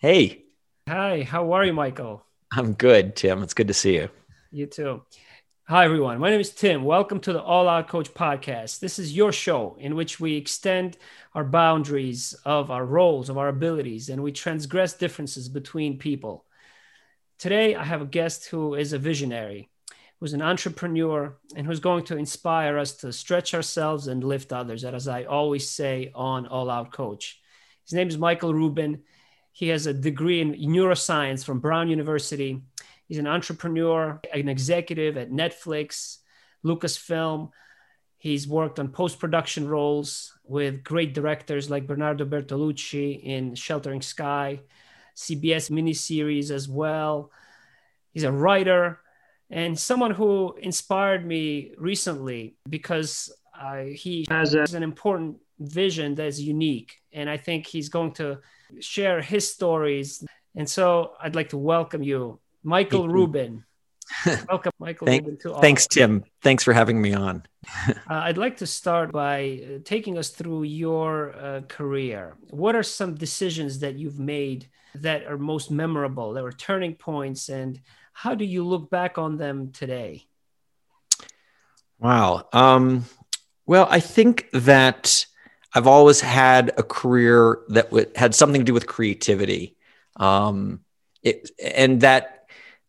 Hey. Hi, how are you, Michael? I'm good, Tim. It's good to see you. You too. Hi, everyone. My name is Tim. Welcome to the All Out Coach podcast. This is your show in which we extend our boundaries of our roles, of our abilities, and we transgress differences between people. Today, I have a guest who is a visionary, who's an entrepreneur, and who's going to inspire us to stretch ourselves and lift others, as I always say on All Out Coach. His name is Michael Rubin. He has a degree in neuroscience from Brown University. He's an entrepreneur, an executive at Netflix, Lucasfilm. He's worked on post production roles with great directors like Bernardo Bertolucci in Sheltering Sky, CBS miniseries as well. He's a writer and someone who inspired me recently because uh, he has a, an important vision that is unique. And I think he's going to share his stories. And so I'd like to welcome you, Michael Rubin. welcome, Michael Thank, Rubin. To thanks, Tim. Thanks for having me on. uh, I'd like to start by uh, taking us through your uh, career. What are some decisions that you've made that are most memorable, that were turning points, and how do you look back on them today? Wow. Um, well, I think that I've always had a career that w- had something to do with creativity. Um, it, and that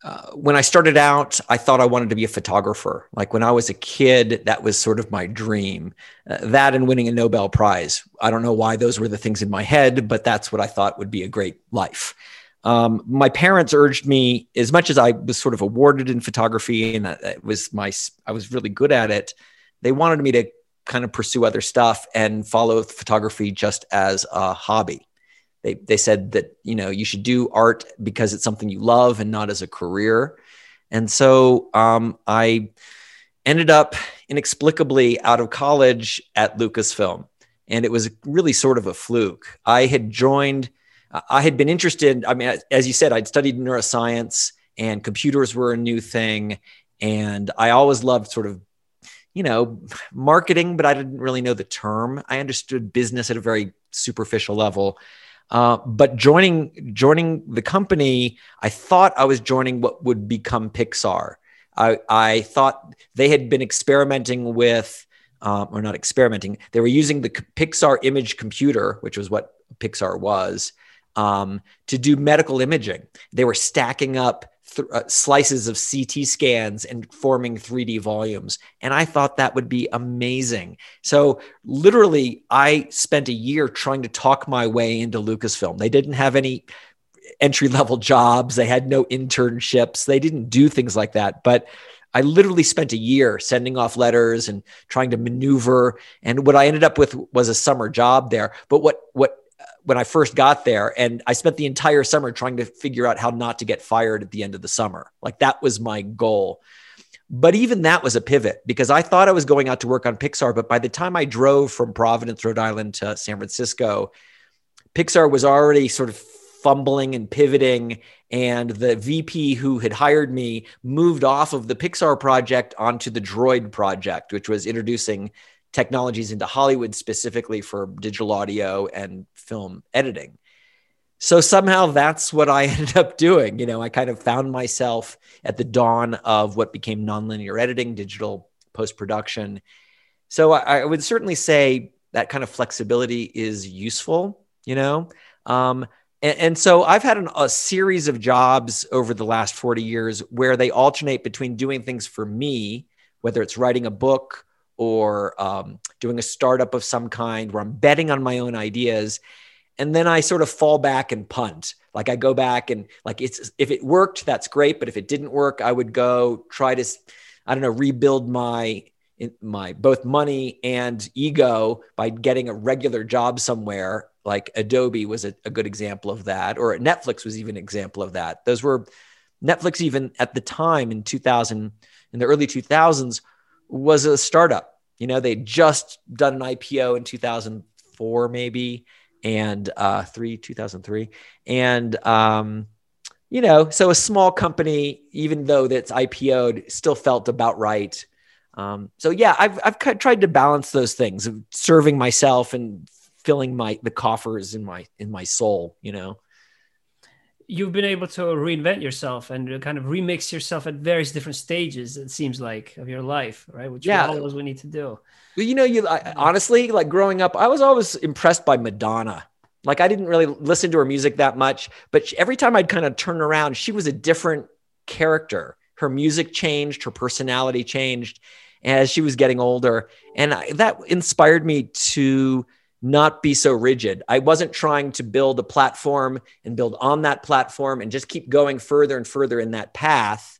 uh, when I started out, I thought I wanted to be a photographer. Like when I was a kid, that was sort of my dream. Uh, that and winning a Nobel Prize. I don't know why those were the things in my head, but that's what I thought would be a great life. Um, my parents urged me, as much as I was sort of awarded in photography and it was my, I was really good at it. They wanted me to kind of pursue other stuff and follow photography just as a hobby. They, they said that, you know, you should do art because it's something you love and not as a career. And so um, I ended up inexplicably out of college at Lucasfilm. And it was really sort of a fluke. I had joined, I had been interested. I mean, as you said, I'd studied neuroscience and computers were a new thing. And I always loved sort of you know, marketing, but I didn't really know the term. I understood business at a very superficial level. Uh, but joining joining the company, I thought I was joining what would become Pixar. I, I thought they had been experimenting with, um, or not experimenting. They were using the Pixar image computer, which was what Pixar was, um, to do medical imaging. They were stacking up th- uh, slices of CT scans and forming 3D volumes. And I thought that would be amazing. So, literally, I spent a year trying to talk my way into Lucasfilm. They didn't have any entry level jobs, they had no internships, they didn't do things like that. But I literally spent a year sending off letters and trying to maneuver. And what I ended up with was a summer job there. But what what when I first got there. And I spent the entire summer trying to figure out how not to get fired at the end of the summer. Like that was my goal. But even that was a pivot because I thought I was going out to work on Pixar. But by the time I drove from Providence, Rhode Island to San Francisco, Pixar was already sort of fumbling and pivoting. And the VP who had hired me moved off of the Pixar project onto the Droid project, which was introducing technologies into Hollywood specifically for digital audio and film editing. So somehow that's what I ended up doing. You know, I kind of found myself at the dawn of what became nonlinear editing, digital post production. So I, I, would certainly say that kind of flexibility is useful, you know. Um, and, and, so I've had an, a series of jobs over the last 40 years where they alternate between doing things for me, whether it's writing a book or um, doing a startup of some kind where I'm betting on my own ideas. And then I sort of fall back and punt. Like I go back and like it's if it worked, that's great. But if it didn't work, I would go try to, I don't know, rebuild my my both money and ego by getting a regular job somewhere. Like Adobe was a, a good example of that, or Netflix was even an example of that. Those were Netflix even at the time in 2000 in the early 2000s was a startup. You know, they just done an IPO in 2004, maybe, and uh, three, 2003. And, um, you know, so a small company, even though that's IPO'd, still felt about right. Um, so yeah, I've, I've tried to balance those things of serving myself and filling my, the coffers in my, in my soul, you know? You've been able to reinvent yourself and kind of remix yourself at various different stages it seems like of your life right? Which yeah. always we need to do. You know you I, mm-hmm. honestly like growing up i was always impressed by madonna. Like i didn't really listen to her music that much but she, every time i'd kind of turn around she was a different character. Her music changed her personality changed as she was getting older. And I, that inspired me to not be so rigid. I wasn't trying to build a platform and build on that platform and just keep going further and further in that path.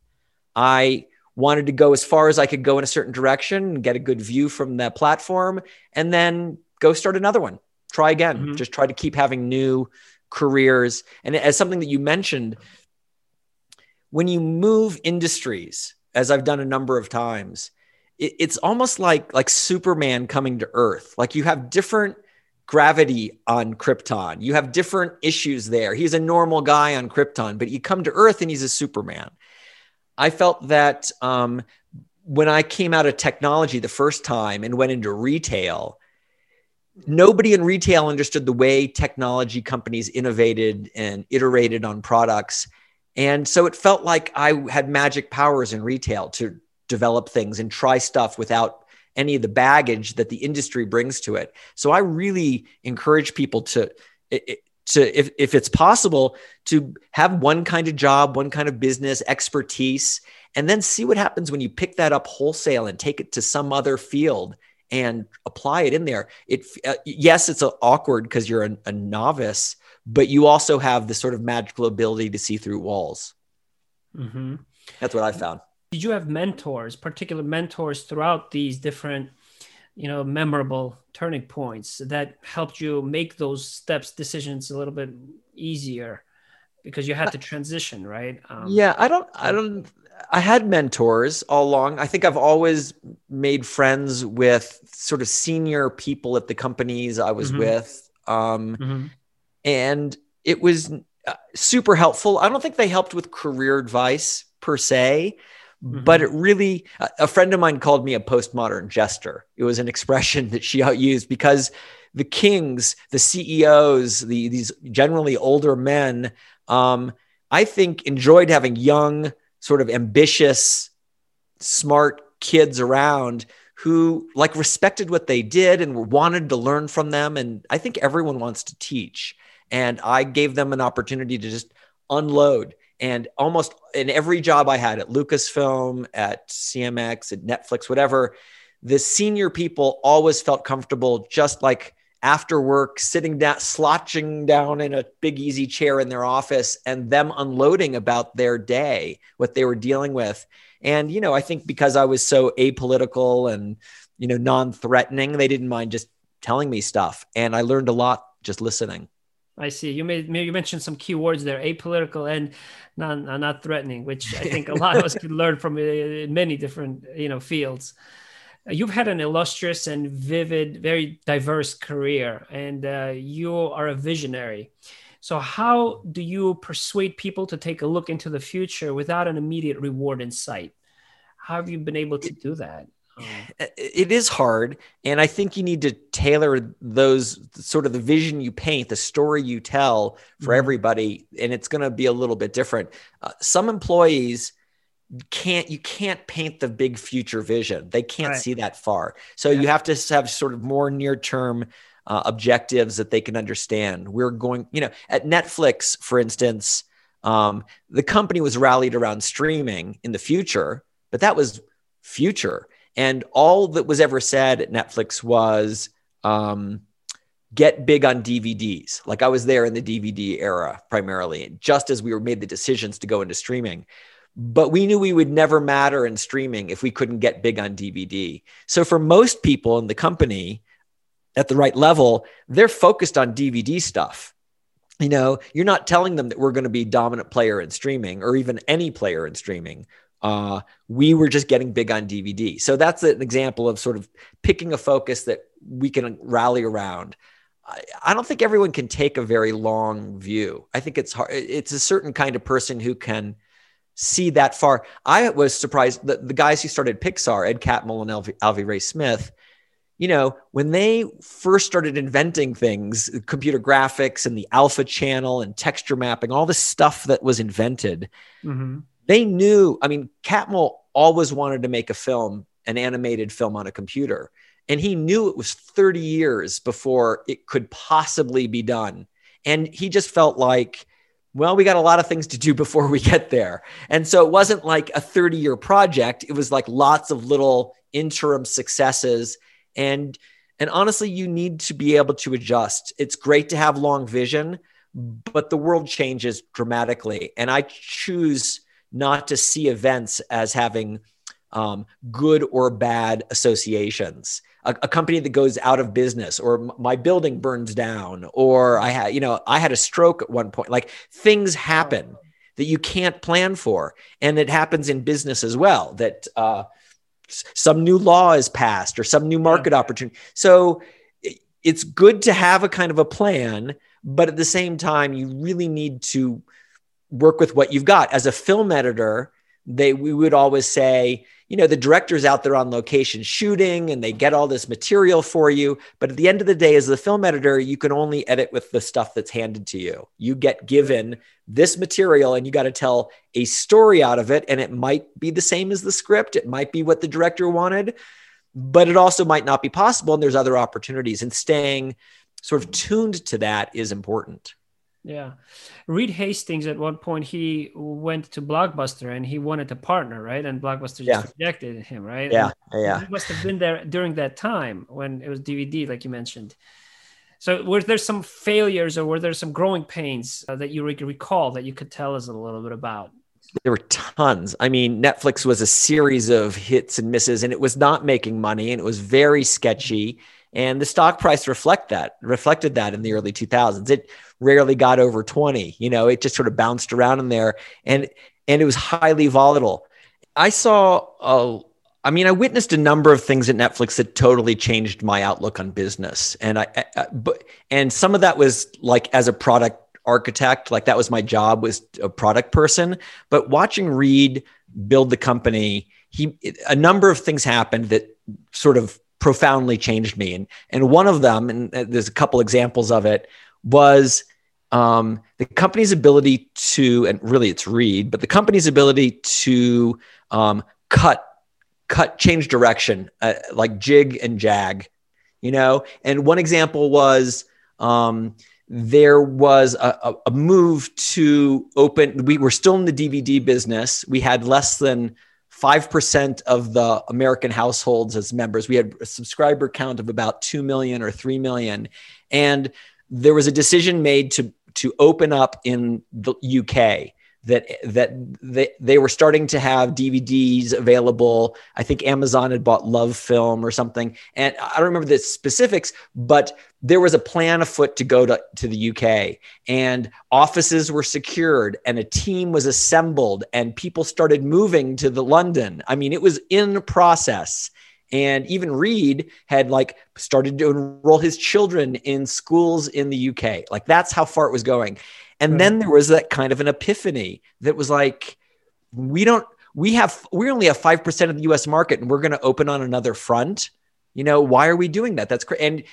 I wanted to go as far as I could go in a certain direction and get a good view from that platform and then go start another one. Try again. Mm-hmm. Just try to keep having new careers. And as something that you mentioned, when you move industries, as I've done a number of times, it's almost like like Superman coming to Earth. Like you have different gravity on Krypton. You have different issues there. He's a normal guy on Krypton, but you come to Earth and he's a Superman. I felt that um, when I came out of technology the first time and went into retail, nobody in retail understood the way technology companies innovated and iterated on products. And so it felt like I had magic powers in retail to develop things and try stuff without any of the baggage that the industry brings to it. So I really encourage people to to if if it's possible to have one kind of job, one kind of business expertise and then see what happens when you pick that up wholesale and take it to some other field and apply it in there. It uh, yes, it's awkward because you're a, a novice, but you also have this sort of magical ability to see through walls. Mm-hmm. That's what I found did you have mentors particular mentors throughout these different you know memorable turning points that helped you make those steps decisions a little bit easier because you had to transition right um, yeah i don't i don't i had mentors all along i think i've always made friends with sort of senior people at the companies i was mm-hmm. with um, mm-hmm. and it was uh, super helpful i don't think they helped with career advice per se Mm-hmm. But it really, a friend of mine called me a postmodern jester. It was an expression that she used because the kings, the CEOs, the, these generally older men, um, I think enjoyed having young, sort of ambitious, smart kids around who like respected what they did and wanted to learn from them. And I think everyone wants to teach. And I gave them an opportunity to just unload and almost in every job I had at Lucasfilm, at CMX, at Netflix, whatever, the senior people always felt comfortable just like after work, sitting down, slouching down in a big easy chair in their office and them unloading about their day, what they were dealing with. And, you know, I think because I was so apolitical and, you know, non threatening, they didn't mind just telling me stuff. And I learned a lot just listening. I see. You made you mentioned some key words there: apolitical and not not threatening, which I think a lot of us could learn from in many different you know fields. You've had an illustrious and vivid, very diverse career, and uh, you are a visionary. So, how do you persuade people to take a look into the future without an immediate reward in sight? How have you been able to do that? It is hard and i think you need to tailor those sort of the vision you paint the story you tell for mm-hmm. everybody and it's going to be a little bit different uh, some employees can't you can't paint the big future vision they can't right. see that far so yeah. you have to have sort of more near term uh, objectives that they can understand we're going you know at netflix for instance um, the company was rallied around streaming in the future but that was future and all that was ever said at Netflix was um, get big on DVDs. Like I was there in the DVD era primarily, just as we were made the decisions to go into streaming. But we knew we would never matter in streaming if we couldn't get big on DVD. So for most people in the company at the right level, they're focused on DVD stuff you know you're not telling them that we're going to be dominant player in streaming or even any player in streaming uh, we were just getting big on DVD. So that's an example of sort of picking a focus that we can rally around. I, I don't think everyone can take a very long view. I think it's hard. It's a certain kind of person who can see that far. I was surprised that the guys who started Pixar, Ed Catmull and Alvy, Alvy Ray Smith, you know, when they first started inventing things, computer graphics and the alpha channel and texture mapping, all the stuff that was invented, mm-hmm. They knew. I mean, Catmull always wanted to make a film, an animated film on a computer. And he knew it was 30 years before it could possibly be done. And he just felt like, well, we got a lot of things to do before we get there. And so it wasn't like a 30 year project, it was like lots of little interim successes and and honestly you need to be able to adjust it's great to have long vision but the world changes dramatically and i choose not to see events as having um, good or bad associations a, a, company that goes out of business or my building burns down or i had you know i had a stroke at one point like things happen that you can't plan for and it happens in business as well that uh, some new law is passed or some new market yeah. opportunity. So it's good to have a kind of a plan, but at the same time, you really need to work with what you've got. As a film editor, they we would always say, you know, the director's out there on location shooting and they get all this material for you. But at the end of the day, as the film editor, you can only edit with the stuff that's handed to you. You get given this material and you got to tell a story out of it. And it might be the same as the script, it might be what the director wanted, but it also might not be possible. And there's other opportunities. And staying sort of tuned to that is important. Yeah. Reed Hastings at one point he went to Blockbuster and he wanted a partner, right? And Blockbuster yeah. just rejected him, right? Yeah. And yeah. He must have been there during that time when it was DVD, like you mentioned. So were there some failures or were there some growing pains uh, that you recall that you could tell us a little bit about? There were tons. I mean, Netflix was a series of hits and misses and it was not making money and it was very sketchy and the stock price reflect that reflected that in the early 2000s. It rarely got over 20. You know, it just sort of bounced around in there and and it was highly volatile. I saw a I mean, I witnessed a number of things at Netflix that totally changed my outlook on business, and I, I, but and some of that was like as a product architect, like that was my job was a product person. But watching Reed build the company, he a number of things happened that sort of profoundly changed me, and and one of them, and there's a couple examples of it, was um, the company's ability to, and really it's Reed, but the company's ability to um, cut, cut, change direction, uh, like jig and jag, you know. And one example was um, there was a, a move to open. We were still in the DVD business. We had less than 5% of the American households as members. We had a subscriber count of about 2 million or 3 million. And there was a decision made to to open up in the UK that that they, they were starting to have DVDs available. I think Amazon had bought LoveFilm or something. And I don't remember the specifics, but there was a plan afoot to go to, to the UK and offices were secured and a team was assembled and people started moving to the London. I mean, it was in process. And even Reed had like started to enroll his children in schools in the UK. Like that's how far it was going. And right. then there was that kind of an epiphany that was like, we don't, we have, we only have 5% of the US market and we're going to open on another front. You know, why are we doing that? That's crazy. And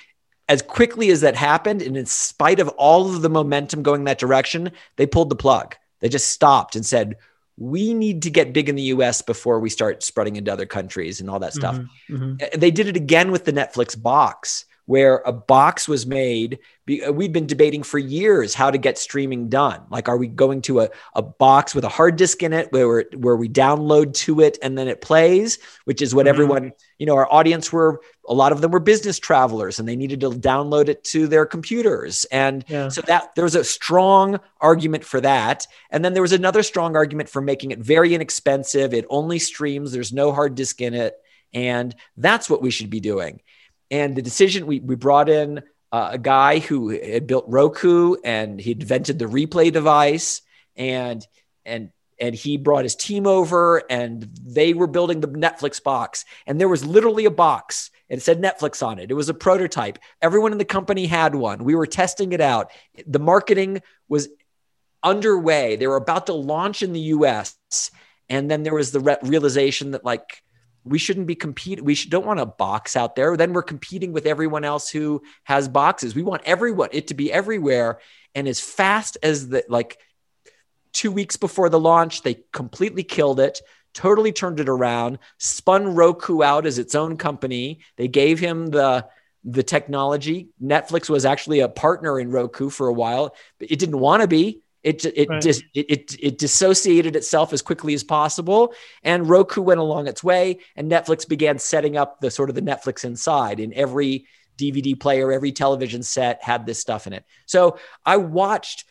as quickly as that happened, and in spite of all of the momentum going that direction, they pulled the plug. They just stopped and said, we need to get big in the US before we start spreading into other countries and all that stuff. Mm-hmm, mm-hmm. They did it again with the Netflix box, where a box was made. We'd been debating for years how to get streaming done. Like, are we going to a, a box with a hard disk in it where, where we download to it and then it plays, which is what mm-hmm. everyone, you know, our audience were, a lot of them were business travelers and they needed to download it to their computers. And yeah. so that there was a strong argument for that. And then there was another strong argument for making it very inexpensive. It only streams, there's no hard disk in it. And that's what we should be doing. And the decision we, we brought in uh, a guy who had built Roku and he invented the replay device and and and he brought his team over and they were building the Netflix box and there was literally a box and it said Netflix on it. It was a prototype. Everyone in the company had one. We were testing it out. The marketing was underway. They were about to launch in the US and then there was the re- realization that like we shouldn't be competing. We should, don't want a box out there. Then we're competing with everyone else who has boxes. We want everyone it to be everywhere. And as fast as the like two weeks before the launch, they completely killed it, totally turned it around, spun Roku out as its own company. They gave him the the technology. Netflix was actually a partner in Roku for a while, but it didn't want to be. It it, right. dis, it, it it dissociated itself as quickly as possible, and Roku went along its way, and Netflix began setting up the sort of the Netflix inside in every DVD player, every television set had this stuff in it. So I watched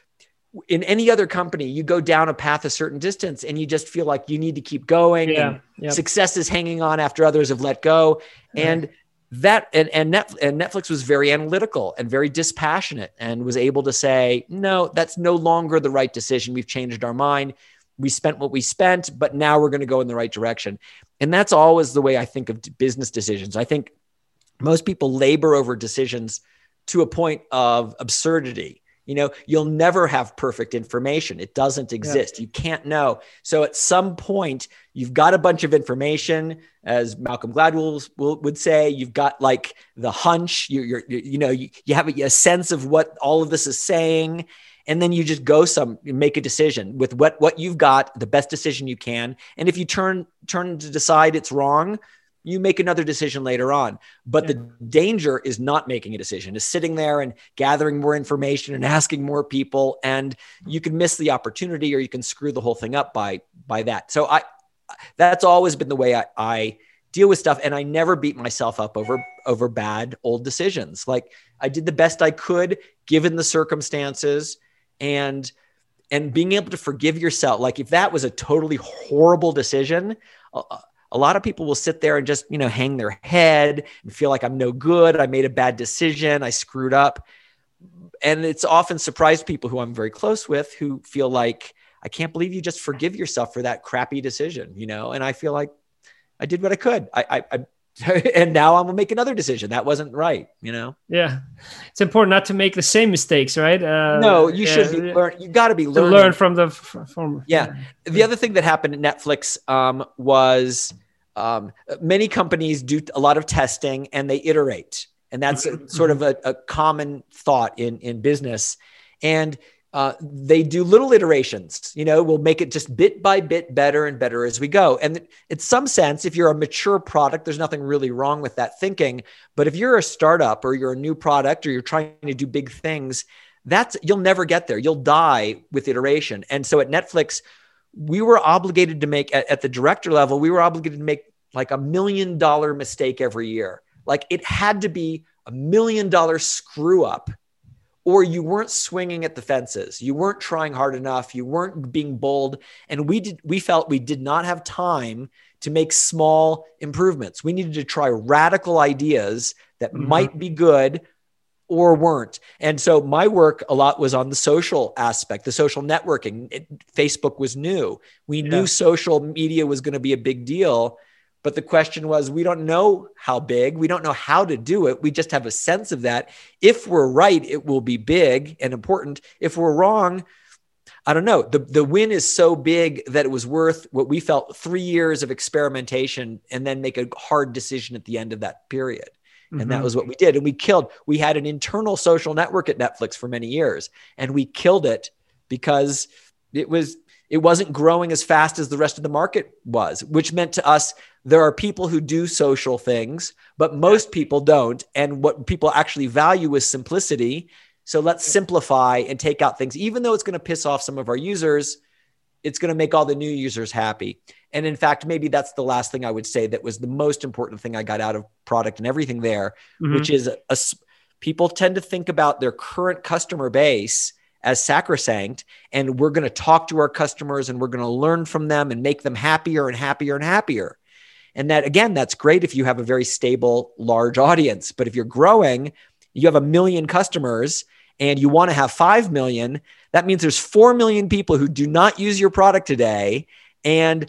in any other company, you go down a path a certain distance and you just feel like you need to keep going. Yeah, yep. Success is hanging on after others have let go. And that and and, Net, and Netflix was very analytical and very dispassionate and was able to say, no, that's no longer the right decision. We've changed our mind. We spent what we spent, but now we're going to go in the right direction. And that's always the way I think of business decisions. I think most people labor over decisions to a point of absurdity you know, you'll never have perfect information. It doesn't exist. Yeah. You can't know. So at some point, you've got a bunch of information, as Malcolm Gladwell would say. You've got like the hunch. You, you're, you know, you, you have a, a sense of what all of this is saying, and then you just go some make a decision with what what you've got, the best decision you can. And if you turn turn to decide it's wrong, you make another decision later on. But yeah. the danger is not making a decision, is sitting there and gathering more information and asking more people. And you can miss the opportunity or you can screw the whole thing up by by that. So I that's always been the way I, I deal with stuff. And I never beat myself up over over bad old decisions. Like I did the best I could given the circumstances and and being able to forgive yourself like if that was a totally horrible decision uh, a lot of people will sit there and just you know hang their head and feel like i'm no good. I made a bad decision. I screwed up. And it's often surprised people who i'm very close with who feel like i can't believe you just forgive yourself for that crappy decision you know? And i feel like i did what i could. I, I, and now I'm gonna make another decision. That wasn't right, you know. Yeah, it's important not to make the same mistakes, right? Uh, no, you yeah, should be learn. You got to be learning. learn from the from. Yeah. yeah. The other thing that happened at Netflix um, was um, many companies do a lot of testing and they iterate, and that's a, sort of a, a common thought in in business. And uh, they do little iterations you know we'll make it just bit by bit better and better as we go. And in some sense if you're a mature product there's nothing really wrong with that thinking. But if you're a startup or you're a new product or you're trying to do big things that's you'll never get there. You'll die with iteration. And so at netflix we were obligated to make at, at the director level we were obligated to make like a million dollar mistake every year. Like it had to be a million dollar screw up or you weren't swinging at the fences. You weren't trying hard enough. You weren't being bold. And we did we felt we did not have time to make small improvements. We needed to try radical ideas that mm-hmm. might be good or weren't. And so my work a lot was on the social aspect the social networking. It, facebook was new. We yeah. knew social media was going to be a big deal but the question was, we don't know how big, we don't know how to do it. We just have a sense of that. If we're right, it will be big and important. If we're wrong, I don't know. The, the win is so big that it was worth what we felt three years of experimentation and then make a hard decision at the end of that period. And mm-hmm. that was what we did. And we killed, we had an internal social network at Netflix for many years and we killed it because it was it wasn't growing as fast as the rest of the market was, which meant to us there are people who do social things, but most people don't. And what people actually value is simplicity. So let's simplify and take out things, even though it's going to piss off some of our users. It's going to make all the new users happy. And in fact, maybe that's the last thing I would say that was the most important thing I got out of product and everything there, mm-hmm. which is a, a, people tend to think about their current customer base as sacrosanct and we're going to talk to our customers and we're going to learn from them and make them happier and happier and happier and that, again, that's great if you have a very stable, large audience. But if you're growing, you have a million customers and you want to have 5 million, that means there's 4 million people who do not use your product today. And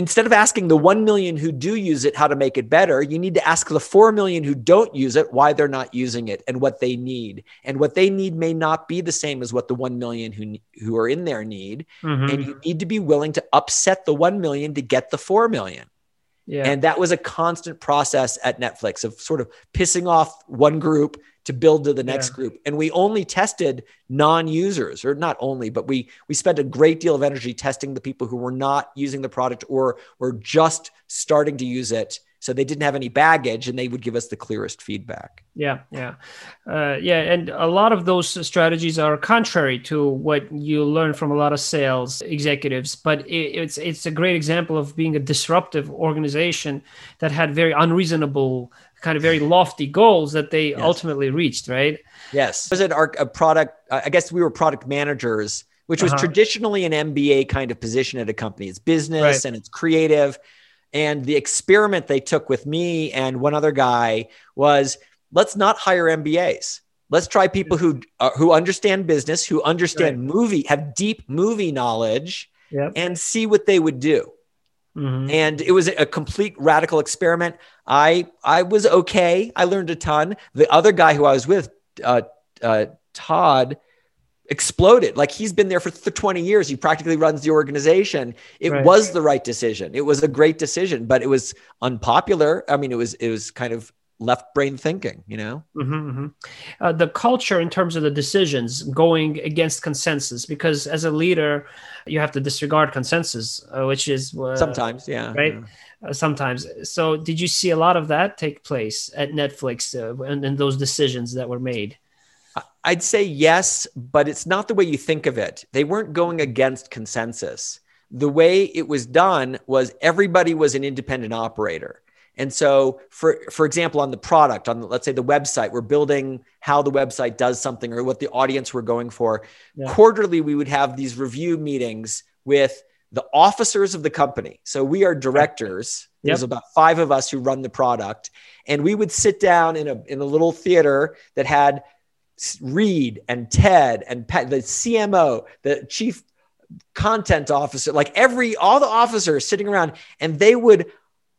instead of asking the 1 million who do use it how to make it better, you need to ask the 4 million who don't use it why they're not using it and what they need. And what they need may not be the same as what the 1 million who, who are in there need. Mm-hmm. And you need to be willing to upset the 1 million to get the 4 million. Yeah. And that was a constant process at Netflix of sort of pissing off one group to build to the next yeah. group. And we only tested non-users, or not only, but we we spent a great deal of energy testing the people who were not using the product or were just starting to use it so they didn't have any baggage and they would give us the clearest feedback yeah yeah uh, yeah and a lot of those strategies are contrary to what you learn from a lot of sales executives but it, it's it's a great example of being a disruptive organization that had very unreasonable kind of very lofty goals that they yes. ultimately reached right yes was it our a product i guess we were product managers which was uh-huh. traditionally an mba kind of position at a company it's business right. and it's creative and the experiment they took with me and one other guy was let's not hire MBAs. Let's try people who uh, who understand business, who understand right. movie, have deep movie knowledge, yep. and see what they would do. Mm-hmm. And it was a complete radical experiment. I I was okay. I learned a ton. The other guy who I was with, uh, uh, Todd, exploded. Like he's been there for 20 years. He practically runs the organization. It right. was the right decision. It was a great decision, but it was unpopular. I mean, it was it was kind of left brain thinking, you know? Mm-hmm, mm-hmm. Uh, the culture in terms of the decisions going against consensus, because as a leader, you have to disregard consensus, uh, which is uh, sometimes, yeah. Right. Yeah. Uh, sometimes. So, did you see a lot of that take place at Netflix uh, and, and those decisions that were made? I'd say yes, but it's not the way you think of it. They weren't going against consensus. The way it was done was everybody was an independent operator. And so, for for example, on the product, on the, let's say the website, we're building how the website does something or what the audience we're going for. Yeah. Quarterly, we would have these review meetings with the officers of the company. So we are directors. Yep. There's about five of us who run the product, and we would sit down in a in a little theater that had Reed and Ted and Pat, the CMO, the chief content officer, like every all the officers sitting around, and they would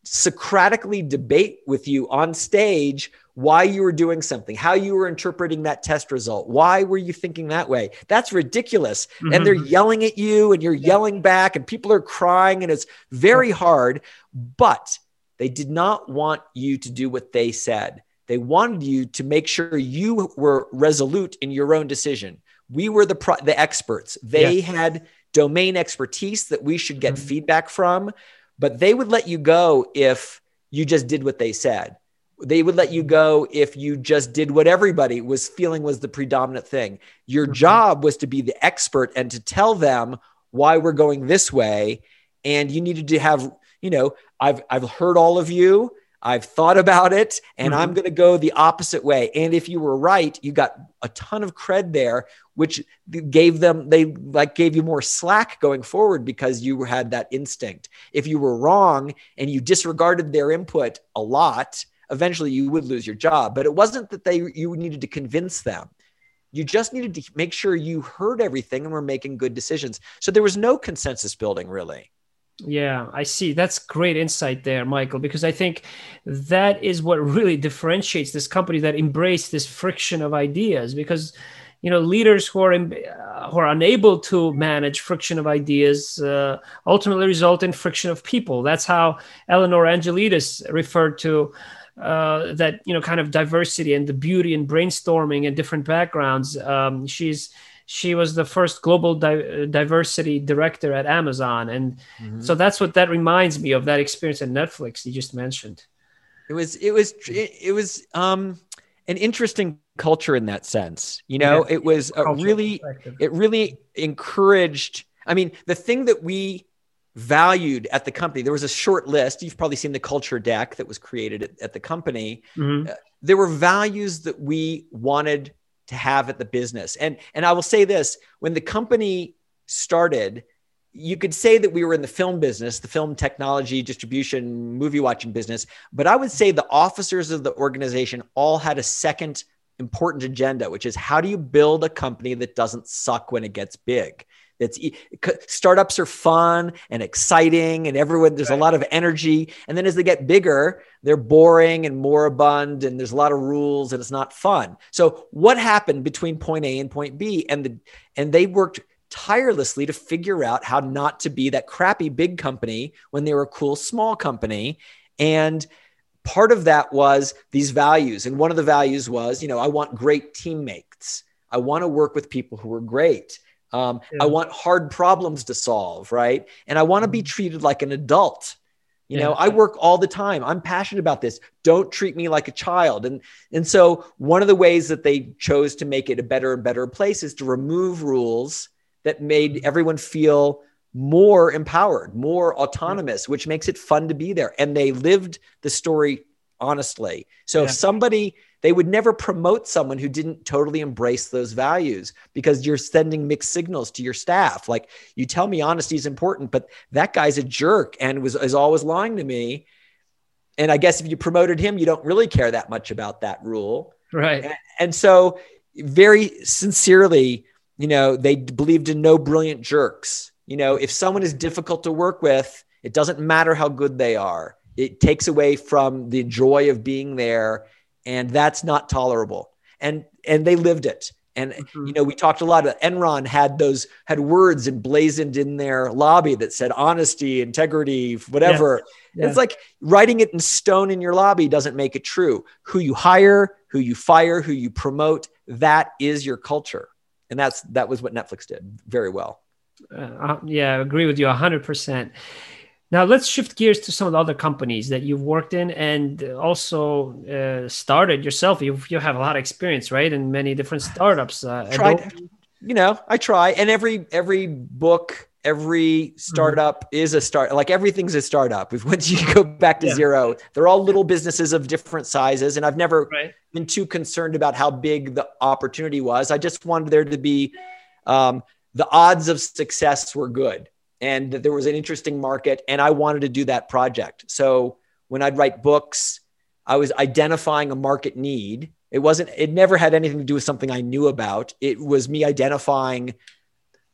Socratically debate with you on stage why you were doing something, how you were interpreting that test result, why were you thinking that way? That's ridiculous. Mm-hmm. And they're yelling at you, and you're yelling back, and people are crying, and it's very hard. But they did not want you to do what they said. They wanted you to make sure you were resolute in your own decision. We were the pro- the experts. They yeah. had domain expertise that we should get mm-hmm. feedback from, but they would let you go if you just did what they said. They would let you go if you just did what everybody was feeling was the predominant thing. Your mm-hmm. job was to be the expert and to tell them why we're going this way. And you needed to have, you know, I've I've heard all of you. I've thought about it and mm-hmm. I'm going to go the opposite way. And if you were right, you got a ton of cred there, which gave them, they like gave you more slack going forward because you had that instinct. If you were wrong and you disregarded their input a lot, eventually you would lose your job. But it wasn't that they, you needed to convince them. You just needed to make sure you heard everything and were making good decisions. So there was no consensus building really. Yeah, I see. That's great insight there, Michael, because I think that is what really differentiates this company that embrace this friction of ideas. Because you know, leaders who are in, who are unable to manage friction of ideas uh, ultimately result in friction of people. That's how Eleanor Angelidis referred to uh, that you know kind of diversity and the beauty and brainstorming and different backgrounds. Um, she's she was the first global di- diversity director at Amazon, and mm-hmm. so that's what that reminds me of that experience at Netflix you just mentioned. It was it was it was um, an interesting culture in that sense. You know, yeah, it was a really it really encouraged. I mean, the thing that we valued at the company there was a short list you've probably seen the culture deck that was created at, at the company mm-hmm. uh, there were values that we wanted to have at the business. And and I will say this, when the company started, you could say that we were in the film business, the film technology distribution, movie watching business, but I would say the officers of the organization all had a second important agenda, which is how do you build a company that doesn't suck when it gets big? It's startups are fun and exciting, and everyone there's right. a lot of energy. And then as they get bigger, they're boring and moribund, and there's a lot of rules, and it's not fun. So what happened between point A and point B? And the and they worked tirelessly to figure out how not to be that crappy big company when they were a cool small company. And part of that was these values. And one of the values was, you know, I want great teammates. I want to work with people who are great. Um, yeah. I want hard problems to solve, right? And I want to be mm-hmm. treated like an adult. You yeah. know, I work all the time. I'm passionate about this. Don't treat me like a child. And and so one of the ways that they chose to make it a better and better place is to remove rules that made mm-hmm. everyone feel more empowered, more autonomous, which makes it fun to be there. And they lived the story honestly. So yeah. if somebody they would never promote someone who didn't totally embrace those values because you're sending mixed signals to your staff. Like you tell me honesty is important, but that guy's a jerk and was is always lying to me. And I guess if you promoted him, you don't really care that much about that rule. Right. And, and so very sincerely, you know, they believed in no brilliant jerks. You know, if someone is difficult to work with, it doesn't matter how good they are. It takes away from the joy of being there and that's not tolerable. And and they lived it. And mm-hmm. you know, we talked a lot about Enron had those had words emblazoned in their lobby that said honesty, integrity, whatever. Yeah. Yeah. It's like writing it in stone in your lobby doesn't make it true. Who you hire, who you fire, who you promote, that is your culture. And that's that was what Netflix did very well. Uh, yeah, I agree with you 100%. Now let's shift gears to some of the other companies that you've worked in and also uh, started yourself. You you have a lot of experience, right, in many different startups. Uh, Tried, you know, I try, and every every book, every startup mm-hmm. is a start. Like everything's a startup. If once you go back to yeah. zero, they're all little businesses of different sizes, and I've never right. been too concerned about how big the opportunity was. I just wanted there to be um, the odds of success were good and that there was an interesting market and I wanted to do that project. So when I'd write books, I was identifying a market need. It wasn't, it never had anything to do with something I knew about. It was me identifying,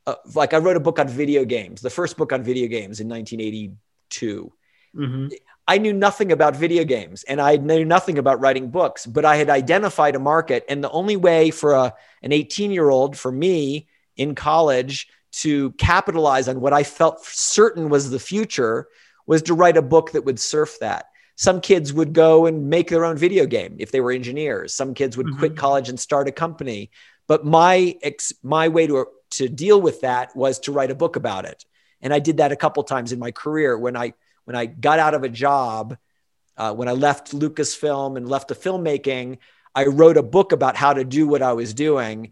uh, like I wrote a book on video games, the first book on video games in 1982. Mm-hmm. I knew nothing about video games and I knew nothing about writing books, but I had identified a market. And the only way for a, an 18 year old, for me in college, to capitalize on what I felt certain was the future was to write a book that would surf that. Some kids would go and make their own video game if they were engineers. Some kids would mm-hmm. quit college and start a company. But my ex, my way to to deal with that was to write a book about it. And I did that a couple times in my career when I when I got out of a job, uh, when I left Lucasfilm and left the filmmaking, I wrote a book about how to do what I was doing,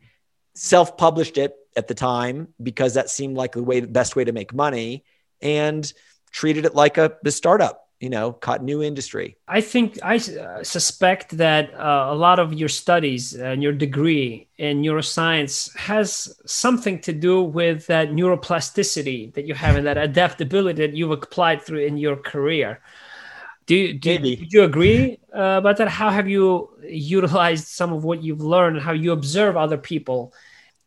self-published it, at the time because that seemed like the way the best way to make money and treated it like a the startup you know caught new industry. I think i uh, suspect that uh, a lot of your studies and your degree in neuroscience has something to do with that neuroplasticity that you have and that adaptability that you've applied through in your career. Do you, do, do you agree uh, about that? How have you utilized some of what you've learned and how you observe other people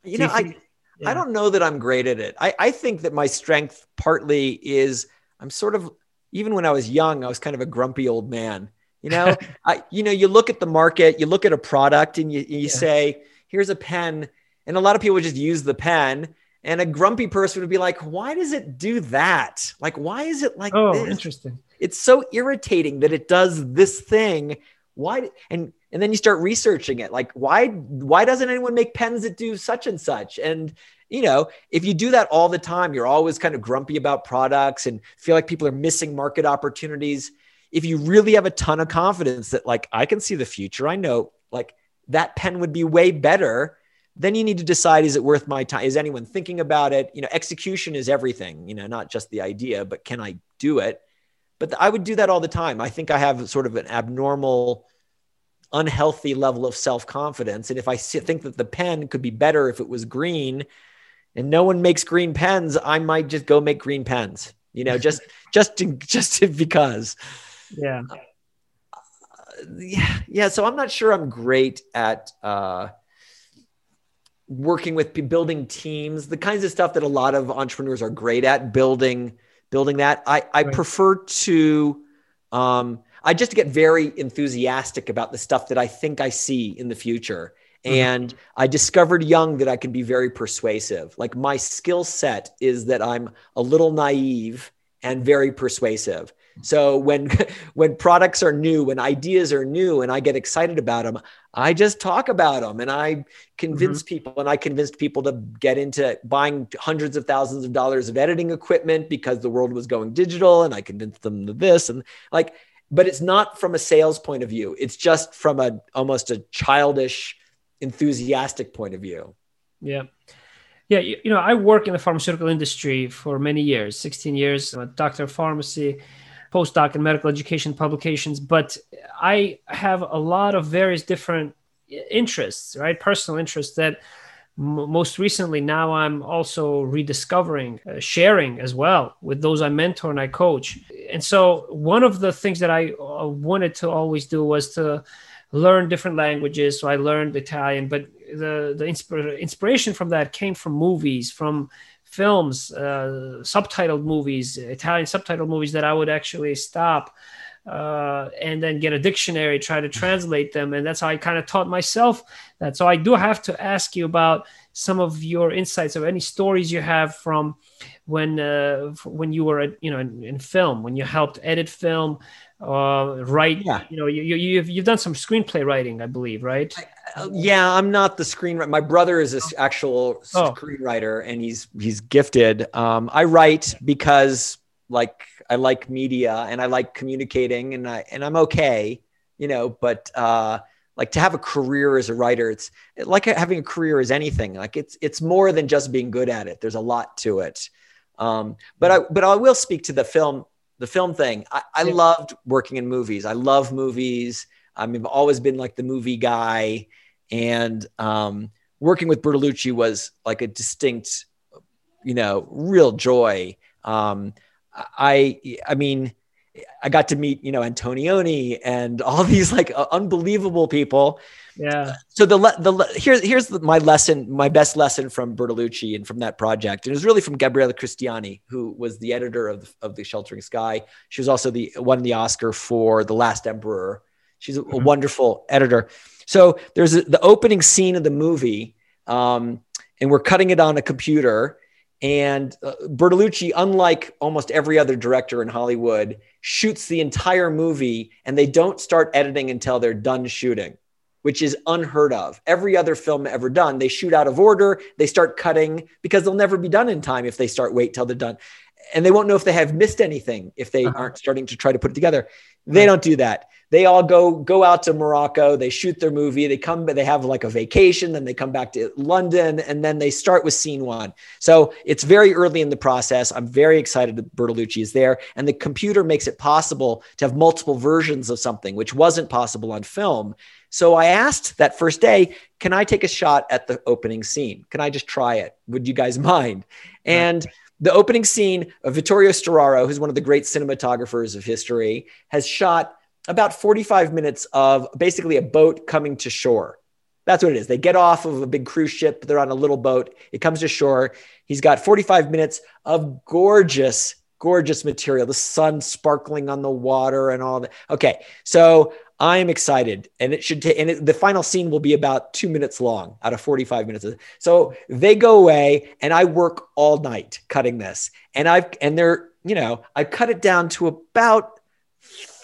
you know you think- I, yeah. I don't know that I'm great at it. I, I think that my strength partly is I'm sort of even when I was young, I was kind of a grumpy old man. You know, I you know, you look at the market, you look at a product, and you you yeah. say, "Here's a pen," and a lot of people would just use the pen. And a grumpy person would be like, "Why does it do that? Like, why is it like oh, this? interesting. It's so irritating that it does this thing. Why?" And and then you start researching it. Like why why doesn't anyone make pens that do such and such? And you know if you do that all the time you're always kind of grumpy about products and feel like people are missing market opportunities. If you really have a ton of confidence that like i can see the future i know like that pen would be way better then you need to decide is it worth my time is anyone thinking about it? You know execution is everything you know not just the idea but can i do it? But i would do that all the time. I think i have sort of an abnormal unhealthy level of self confidence. And if I think that the pen could be better if it was green, and no one makes green pens, I might just go make green pens. You know, just just to, just to, because. Yeah. Uh, yeah, yeah. So I'm not sure I'm great at uh, working with building teams, the kinds of stuff that a lot of entrepreneurs are great at building building that. I I right. prefer to um, I just get very enthusiastic about the stuff that I think I see in the future. Mm-hmm. And I discovered young that I can be very persuasive. Like my skill set is that I'm a little naive and very persuasive. So when when products are new, when ideas are new and I get excited about them, I just talk about them and I convince mm-hmm. people and I convinced people to get into buying hundreds of thousands of dollars of editing equipment because the world was going digital and I convinced them to this and like but it's not from a sales point of view. It's just from a almost a childish enthusiastic point of view. Yeah. Yeah, you, you know, I work in the pharmaceutical industry for many years, 16 years, I'm a doctor of pharmacy, postdoc in medical education publications, but I have a lot of various different interests, right? Personal interests that m- most recently now I'm also rediscovering, uh, sharing as well with those I mentor and I coach. And so one of the things that I uh, wanted to always do was to learn different languages. So I learned Italian, but the the inspir- inspiration from that came from movies, from films, uh, subtitled movies, Italian subtitled movies that I would actually stop uh, and then get a dictionary, try to translate them, and that's how I kind of taught myself that. So I do have to ask you about some of your insights of any stories you have from when uh, when you were you know in, in film, when you helped edit film uh, write. Yeah. You know, you, you you've you've done some screenplay writing, I believe, right? I, uh, yeah, I'm not the screenwriter. My brother is an actual oh. screenwriter, and he's he's gifted. Um, I write because like I like media and I like communicating, and I and I'm okay, you know. But uh, like to have a career as a writer, it's like having a career as anything. Like it's it's more than just being good at it. There's a lot to it. Um, but I but I will speak to the film the film thing. I, I loved working in movies. I love movies. I mean, I've always been like the movie guy, and um, working with Bertolucci was like a distinct, you know, real joy. Um, I, I mean, I got to meet, you know, Antonioni and all these like uh, unbelievable people. Yeah. So the the here's here's the, my lesson, my best lesson from Bertolucci and from that project, and it was really from Gabriella Cristiani, who was the editor of of the Sheltering Sky. She was also the won the Oscar for The Last Emperor. She's a, mm-hmm. a wonderful editor. So there's a, the opening scene of the movie, um, and we're cutting it on a computer. And uh, Bertolucci, unlike almost every other director in Hollywood, shoots the entire movie, and they don't start editing until they're done shooting which is unheard of. Every other film ever done, they shoot out of order, they start cutting because they'll never be done in time if they start wait till they're done. And they won't know if they have missed anything if they uh-huh. aren't starting to try to put it together. They don't do that. They all go go out to Morocco, they shoot their movie, they come they have like a vacation, then they come back to London and then they start with scene 1. So, it's very early in the process. I'm very excited that Bertolucci is there and the computer makes it possible to have multiple versions of something which wasn't possible on film so I asked that first day, can I take a shot at the opening scene? Can I just try it? Would you guys mind? And the opening scene of Vittorio Storaro, who's one of the great cinematographers of history, has shot about 45 minutes of basically a boat coming to shore. That's what it is. They get off of a big cruise ship, they're on a little boat, it comes to shore. He's got 45 minutes of gorgeous, gorgeous material, the sun sparkling on the water and all that. Okay, so I am excited, and it should take. And it, the final scene will be about two minutes long out of forty-five minutes. So they go away, and I work all night cutting this, and I've and they're you know I cut it down to about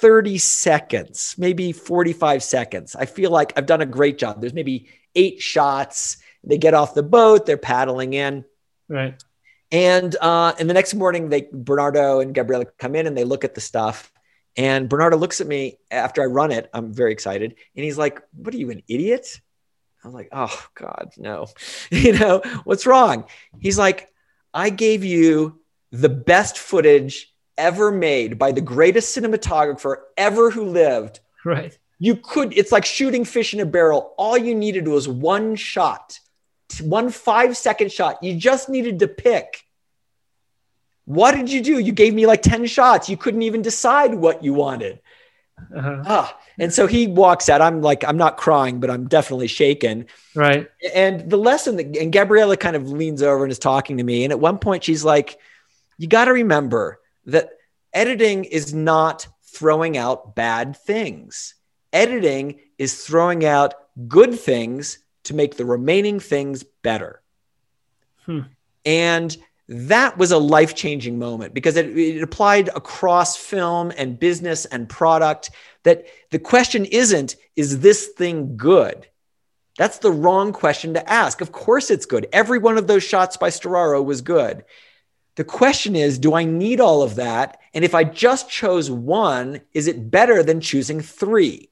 thirty seconds, maybe forty-five seconds. I feel like I've done a great job. There's maybe eight shots. They get off the boat, they're paddling in, right. And uh, and the next morning, they Bernardo and Gabriella come in and they look at the stuff and Bernardo looks at me after I run it. I'm very excited. And he's like, What are you, an idiot? I'm like, Oh, God, no. you know, what's wrong? He's like, I gave you the best footage ever made by the greatest cinematographer ever who lived. Right. You could, it's like shooting fish in a barrel. All you needed was one shot, one five second shot. You just needed to pick what did you do? You gave me like 10 shots. You couldn't even decide what you wanted. Uh-huh. Ah, and so he walks out. I'm like, I'm not crying, but I'm definitely shaken. Right. And the lesson that, and Gabriella kind of leans over and is talking to me. And at one point, she's like, You got to remember that editing is not throwing out bad things, editing is throwing out good things to make the remaining things better. Hmm. And that was a life changing moment because it, it, applied across film and business and product. That the question isn't, is this thing good? That's the wrong question to ask. Of course, it's good. Every one of those shots by Storaro was good. The question is, do I need all of that? And if I just chose one, is it better than choosing 3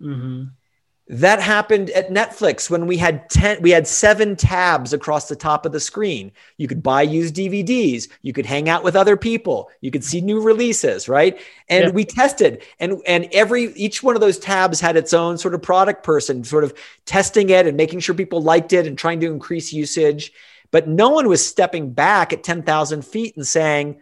mm-hmm. That happened at Netflix when we had 10 we had 7 tabs across the top of the screen. You could buy used DVDs, you could hang out with other people, you could see new releases, right? And yeah. we tested and and every each one of those tabs had its own sort of product person sort of testing it and making sure people liked it and trying to increase usage. But no one was stepping back at 10,000 feet and saying,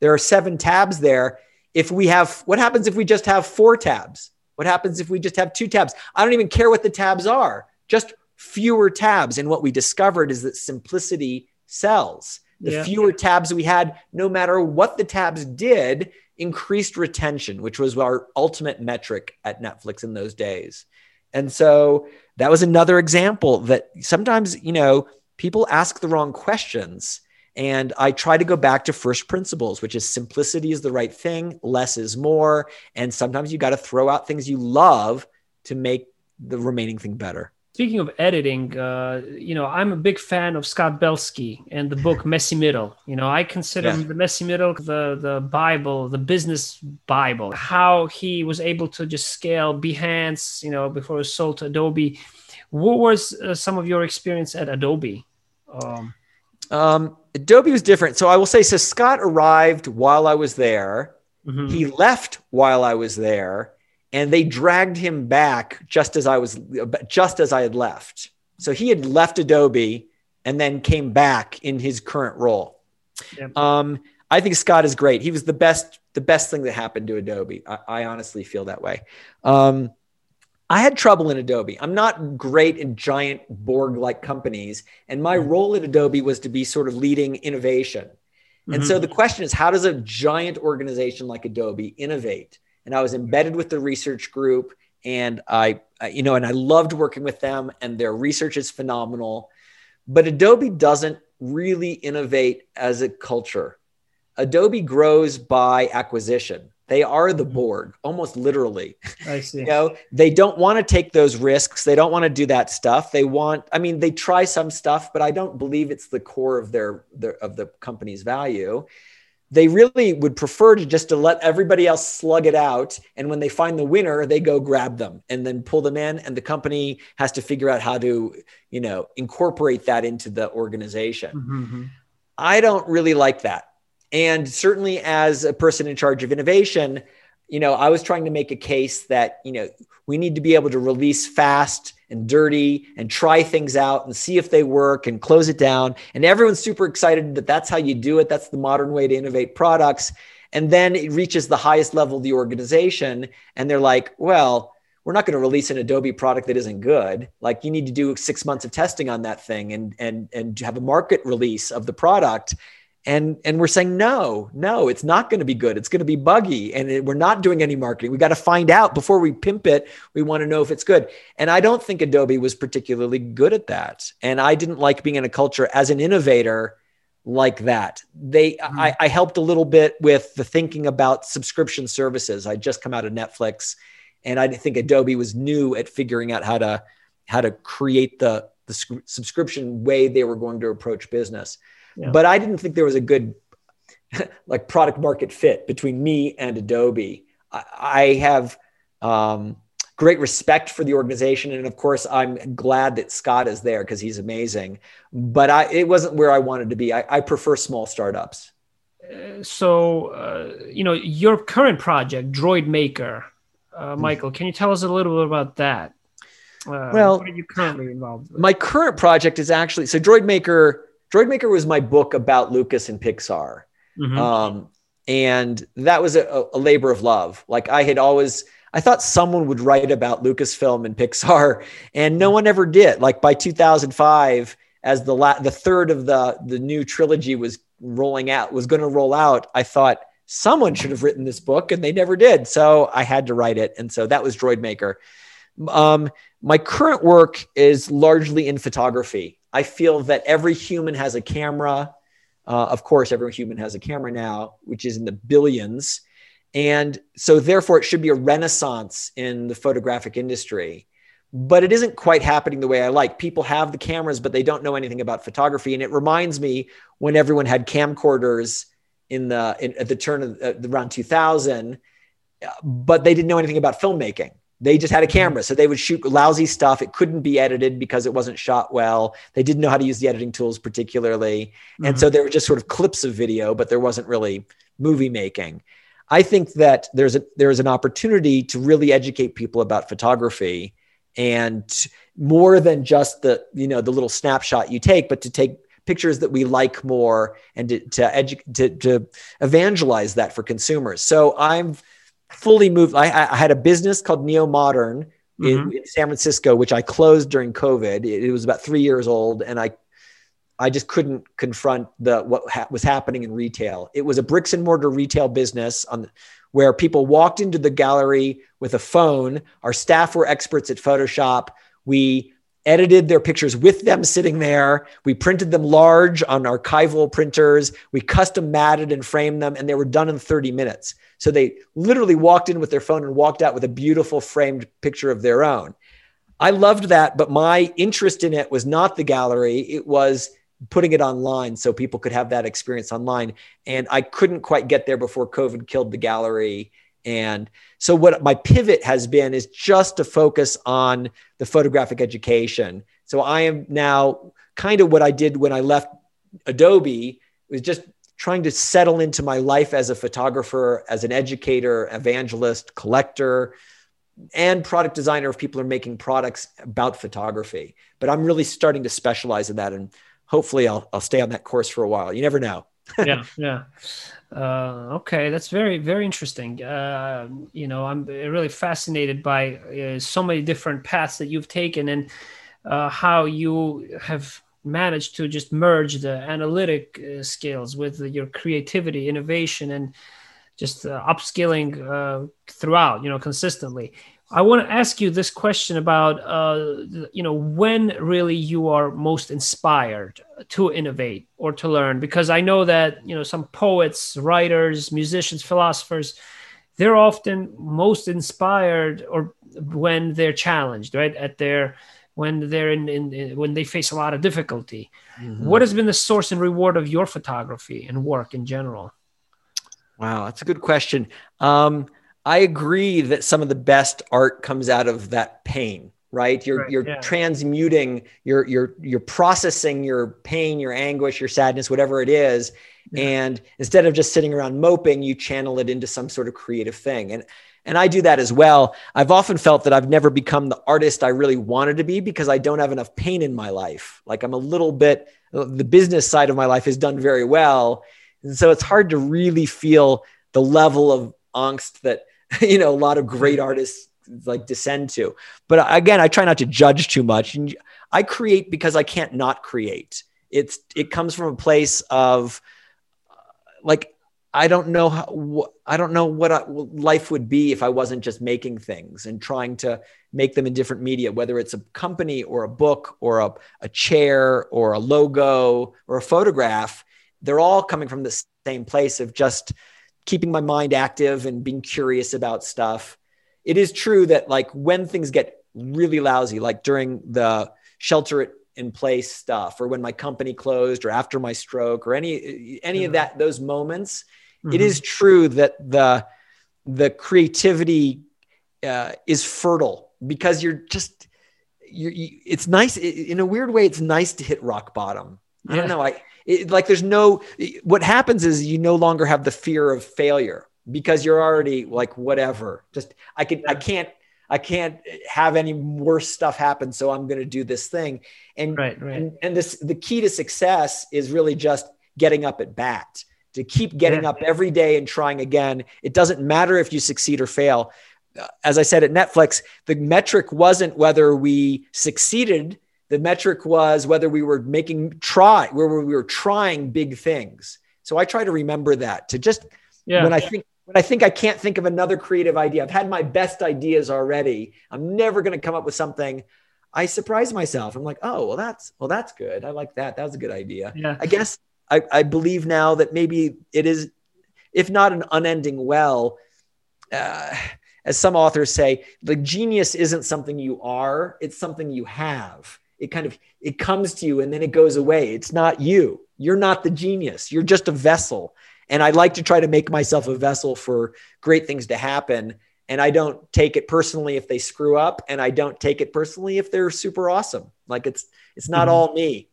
there are seven tabs there. If we have, what happens if we just have four tabs? What happens if we just have two tabs? I don't even care what the tabs are, just fewer tabs. And what we discovered is that simplicity sells. The yeah. fewer tabs we had, no matter what the tabs did, increased retention, which was our ultimate metric at Netflix in those days. And so that was another example that sometimes, you know, people ask the wrong questions. And I try to go back to first principles, which is simplicity is the right thing, less is more. And sometimes you got to throw out things you love to make the remaining thing better. Speaking of editing, uh, you know, I'm a big fan of Scott Belsky and the book Messy Middle. You know, I consider yeah. the Messy Middle the the Bible, the business Bible. How he was able to just scale Behance, you know, before it was sold to Adobe what was uh, some of your experience at Adobe? Um, um, Adobe was different. So I will say, so Scott arrived while I was there. Mm-hmm. He left while I was there, and they dragged him back just as I was, just as I had left. So he had left Adobe and then came back in his current role. Um, I think Scott is great. He was the best, the best thing that happened to Adobe. I, I honestly feel that way. Um, I had trouble in Adobe. I'm not great in giant Borg like companies. And my mm-hmm. role at Adobe was to be sort of leading innovation. And mm-hmm. so the question is, how does a giant organization like Adobe innovate? And I was embedded with the research group and I, you know, and I loved working with them and their research is phenomenal. But Adobe doesn't really innovate as a culture. Adobe grows by acquisition. They are the mm-hmm. Borg, almost literally. I see. you know, they don't want to take those risks. They don't want to do that stuff. They want, I mean, they try some stuff, but I don't believe it's the core of their, their of the company's value. They really would prefer to just to let everybody else slug it out. And when they find the winner, they go grab them and then pull them in. And the company has to figure out how to, you know, incorporate that into the organization. Mm-hmm. I don't really like that. And certainly as a person in charge of innovation, you know, I was trying to make a case that, you know, we need to be able to release fast and dirty and try things out and see if they work and close it down. And everyone's super excited that that's how you do it. That's the modern way to innovate products. And then it reaches the highest level of the organization. And they're like, well, we're not going to release an Adobe product that isn't good. Like you need to do six months of testing on that thing and and and have a market release of the product and and we're saying no no it's not going to be good. It's going to be buggy and it, we're not doing any marketing. We got to find out before we pimp it. We want to know if it's good. And i don't think adobe was particularly good at that. And i didn't like being in a culture as an innovator like that. They mm-hmm. I, I helped a little bit with the thinking about subscription services. I just come out of netflix and i think adobe was new at figuring out how to how to create the the subscription way they were going to approach business but I didn't think there was a good like product market fit between me and Adobe. I, I have um, great respect for the organization, and of course, I'm glad that Scott is there because he's amazing. But I, it wasn't where I wanted to be. I, I prefer small startups. Uh, so, uh, you know, your current project, Droid Maker, uh, hmm. Michael, can you tell us a little bit about that? Uh, well, what are you currently involved with? My current project is actually so Droid Maker Droid Maker was my book about Lucas and Pixar. Mm-hmm. Um, and that was a, a, labor of love. Like I had always, I thought someone would write about Lucasfilm and Pixar, and no one ever did. Like by 2005, as the la- the third of the the new trilogy was rolling out, was going to roll out, I thought someone should have written this book, and they never did. So I had to write it, and so that was Droid Maker. Um, my current work is largely in photography. I feel that every human has a camera. Uh, of course, every human has a camera now, which is in the billions. And so, therefore, it should be a renaissance in the photographic industry. But it isn't quite happening the way I like. People have the cameras, but they don't know anything about photography. And it reminds me when everyone had camcorders in the in, at the turn of uh, around 2000, but they didn't know anything about filmmaking. They just had a camera, so they would shoot lousy stuff. It couldn't be edited because it wasn't shot well. They didn't know how to use the editing tools particularly, mm-hmm. and so there were just sort of clips of video, but there wasn't really movie making. I think that there's a there's an opportunity to really educate people about photography and more than just the you know the little snapshot you take, but to take pictures that we like more and to to, edu- to, to evangelize that for consumers. So I'm fully moved. I, I had a business called Neo Modern mm-hmm. in, in, San Francisco, which I closed during COVID. It, it was about three years old, and I I just couldn't confront the what ha- was happening in retail. It was a bricks and mortar retail business on where people walked into the gallery with a phone. Our staff were experts at Photoshop. We edited their pictures with them sitting there. We printed them large on archival printers. We custom matted and framed them, and they were done in 30 minutes. So they literally walked in with their phone and walked out with a beautiful framed picture of their own. I loved that, but my interest in it was not the gallery. It was putting it online so people could have that experience online. And I couldn't quite get there before COVID killed the gallery. And so, what my pivot has been is just to focus on the photographic education. So, I am now kind of what I did when I left Adobe was just trying to settle into my life as a photographer, as an educator, evangelist, collector, and product designer if people are making products about photography. But I'm really starting to specialize in that. And hopefully I'll, I'll stay on that course for a while. You never know. Yeah. Yeah. Uh, okay. That's very, very interesting. Uh, you know, I'm really fascinated by uh, so many different paths that you've taken and uh, how you have managed to just merge the analytic uh, skills with your creativity, innovation, and just uh, upskilling throughout, you know, consistently. I want to ask you this question about, uh, you know, when really you are most inspired to innovate or to learn, because I know that you know some poets, writers, musicians, philosophers, they're often most inspired or when they're challenged, right? At their when they're in, in, in when they face a lot of difficulty. Mm-hmm. What has been the source and reward of your photography and work in general? Wow, that's a good question. Um, I agree that some of the best art comes out of that pain, right? You're right, you're yeah. transmuting, you're you're you're processing your pain, your anguish, your sadness, whatever it is, yeah. and instead of just sitting around moping, you channel it into some sort of creative thing. And and I do that as well. I've often felt that I've never become the artist I really wanted to be because I don't have enough pain in my life. Like I'm a little bit the business side of my life is done very well. And so it's hard to really feel the level of angst that you know a lot of great artists like descend to. But again i try not to judge too much. And i create because i can't not create. It's it comes from a place of uh, like i don't know how i don't know what I, life would be if i wasn't just making things and trying to make them in different media whether it's a company or a book or a, a chair or a logo or a photograph. They're all coming from the same place of just keeping my mind active and being curious about stuff. It is true that like when things get really lousy, like during the shelter in place stuff, or when my company closed, or after my stroke, or any any mm-hmm. of that those moments, mm-hmm. it is true that the the creativity uh, is fertile because you're just you're, you, it's nice in a weird way. It's nice to hit rock bottom. I don't know. I it, like there's no what happens is you no longer have the fear of failure because you're already like whatever. Just i can i can't i can't have any worse stuff happen so i'm going to do this thing. And right, right. and, and this the key to success is really just getting up at bat to keep getting yeah. up every day and trying again. It doesn't matter if you succeed or fail. Uh, as i said at netflix the metric wasn't whether we succeeded the metric was whether we were making try where we were trying big things so i try to remember that to just yeah. when i think when I think I can't think of another creative idea. I've had my best ideas already. I'm never going to come up with something. I surprise myself. I'm like, oh, well, that's well, that's good. I like that. That was a good idea. Yeah. I guess I, I believe now that maybe it is, if not an unending well, uh, as some authors say, the genius isn't something you are; it's something you have. It kind of it comes to you and then it goes away. It's not you. You're not the genius. You're just a vessel. And I like to try to make myself a vessel for great things to happen. And I don't take it personally if they screw up, and I don't take it personally if they're super awesome. Like it's it's not mm-hmm. all me.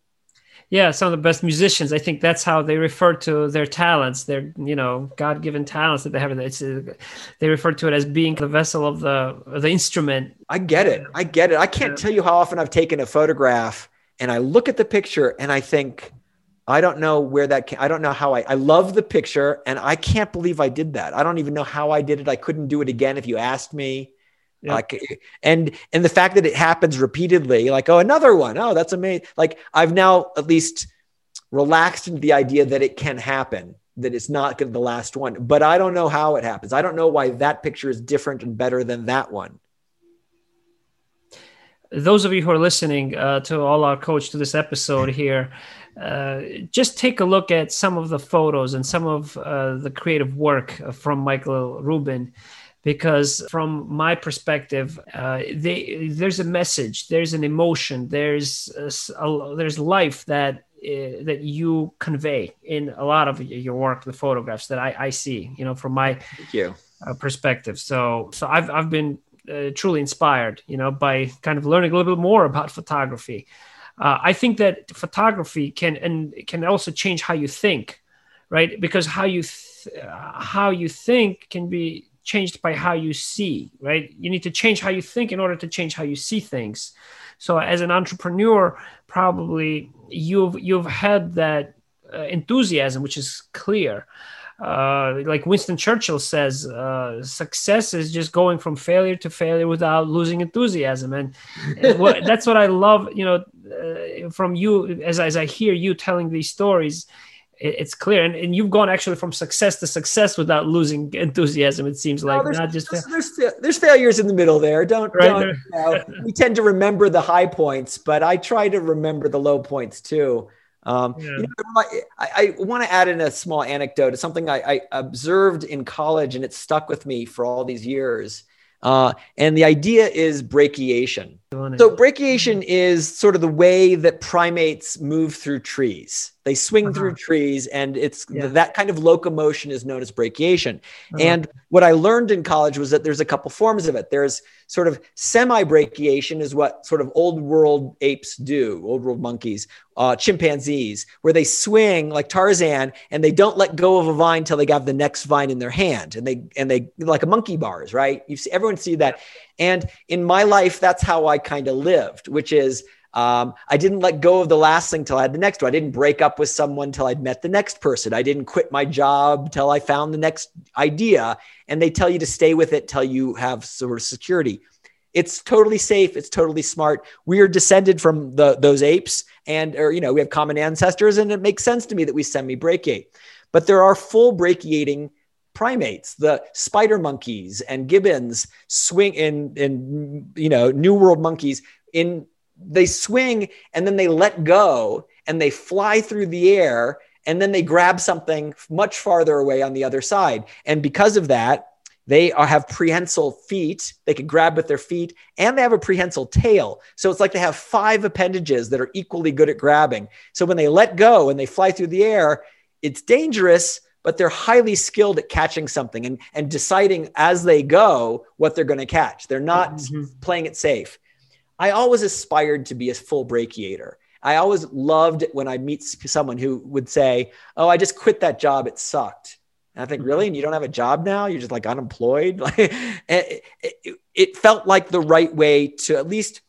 Yeah, some of the best musicians. I think that's how they refer to their talents. Their you know God given talents that they have. It's, uh, they refer to it as being the vessel of the of the instrument. I get it. I get it. I can't tell you how often I've taken a photograph and I look at the picture and I think, I don't know where that came. I don't know how I, I love the picture and I can't believe I did that. I don't even know how I did it. I couldn't do it again if you asked me. Yeah. Like, and, and the fact that it happens repeatedly, like, oh, another one. Oh, that's amazing. Like I've now at least relaxed into the idea that it can happen, that it's not going to the last one, but I don't know how it happens. I don't know why that picture is different and better than that one those of you who are listening uh, to all our coach to this episode here uh, just take a look at some of the photos and some of uh, the creative work from Michael Rubin, because from my perspective, uh, they, there's a message, there's an emotion, there's a, a, there's life that uh, that you convey in a lot of your work, the photographs that I, I see, you know, from my uh, perspective. So, so I've I've been truly inspired, you know, by kind of learning a little bit more about photography. Uh, I think that photography can and can also change how you think, right? Because how you th- how you think can be changed by how you see, right? You need to change how you think in order to change how you see things. So as an entrepreneur, probably you've you've had that uh, enthusiasm, which is clear uh, like Winston Churchill says, uh, success is just going from failure to failure without losing enthusiasm, and, and what, that's what I love. You know, uh, from you as as I hear you telling these stories, it's clear, and, and you've gone actually from success to success without losing enthusiasm. It seems like no, not just there's, there's, there's, failures in the middle there. Don't, right? don't you know, we tend to remember the high points, but I try to remember the low points too. Um, yeah. you know, I, I want to add in a small anecdote. It's something I, I, observed in college and it stuck with me for all these years. Uh, and the idea is brachiation. So, brachiation is sort of the way that primates move through trees. They swing uh-huh. through trees, and it's yeah. that kind of locomotion is known as brachiation. Uh-huh. And what I learned in college was that there's a couple forms of it. There's sort of semi brachiation, is what sort of old world apes do, old world monkeys, uh, chimpanzees, where they swing like Tarzan and they don't let go of a vine till they have the next vine in their hand, and they and they like a monkey bars, right? You see, everyone see that. And in my life, that's how I kind of lived, which is um, I didn't let go of the last thing till I had the next one. I didn't break up with someone till I'd met the next person. I didn't quit my job till I found the next idea. And they tell you to stay with it till you have sort of security. It's totally safe. It's totally smart. We are descended from the, those apes, and or you know we have common ancestors, and it makes sense to me that we semi-brachiate. But there are full brachiating primates, the spider monkeys and gibbons swing in in you know New World monkeys in they swing and then they let go and they fly through the air and then they grab something much farther away on the other side. And because of that, they are, have prehensile feet. They can grab with their feet and they have a prehensile tail. So it's like they have five appendages that are equally good at grabbing. So when they let go and they fly through the air, it's dangerous, but they're highly skilled at catching something and, and deciding as they go what they're going to catch. They're not mm-hmm. playing it safe. I always aspired to be a full brachiator. I always loved when I meet someone who would say, "Oh, I just quit that job; it sucked." And I think, really, and you don't have a job now? You're just like unemployed. Like, it, it, it felt like the right way to at least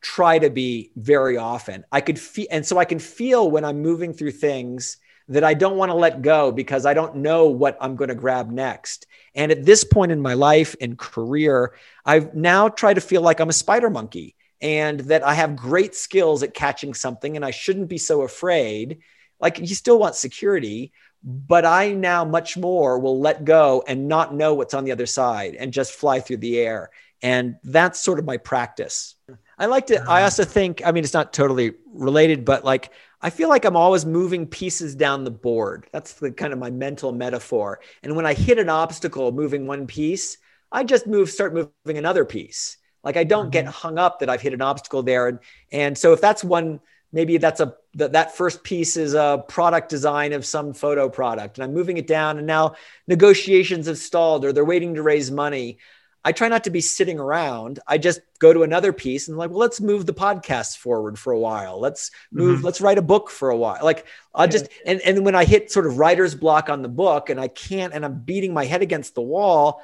try to be very often. I could feel, and so I can feel when I'm moving through things that I don't want to let go because I don't know what I'm going to grab next. And at this point in my life and career, I've now tried to feel like I'm a spider monkey and that I have great skills at catching something and I shouldn't be so afraid. Like you still want security, but I now much more will let go and not know what's on the other side and just fly through the air. And that's sort of my practice. I like to, I uh-huh. also think, I mean, it's not totally related, but like, I feel like I'm always moving pieces down the board. That's the kind of my mental metaphor. And when I hit an obstacle moving one piece, I just move, start moving another piece. Like I don't get mm-hmm. hung up that I've hit an obstacle there. And, and so if that's one, maybe that's a, that, that first piece is a product design of some photo product and I'm moving it down and now negotiations have stalled or they're waiting to raise money. I try not to be sitting around. I just go to another piece and like, well, let's move the podcast forward for a while. Let's move, mm-hmm. let's write a book for a while. Like I'll yeah. just and and when I hit sort of writer's block on the book and I can't and I'm beating my head against the wall,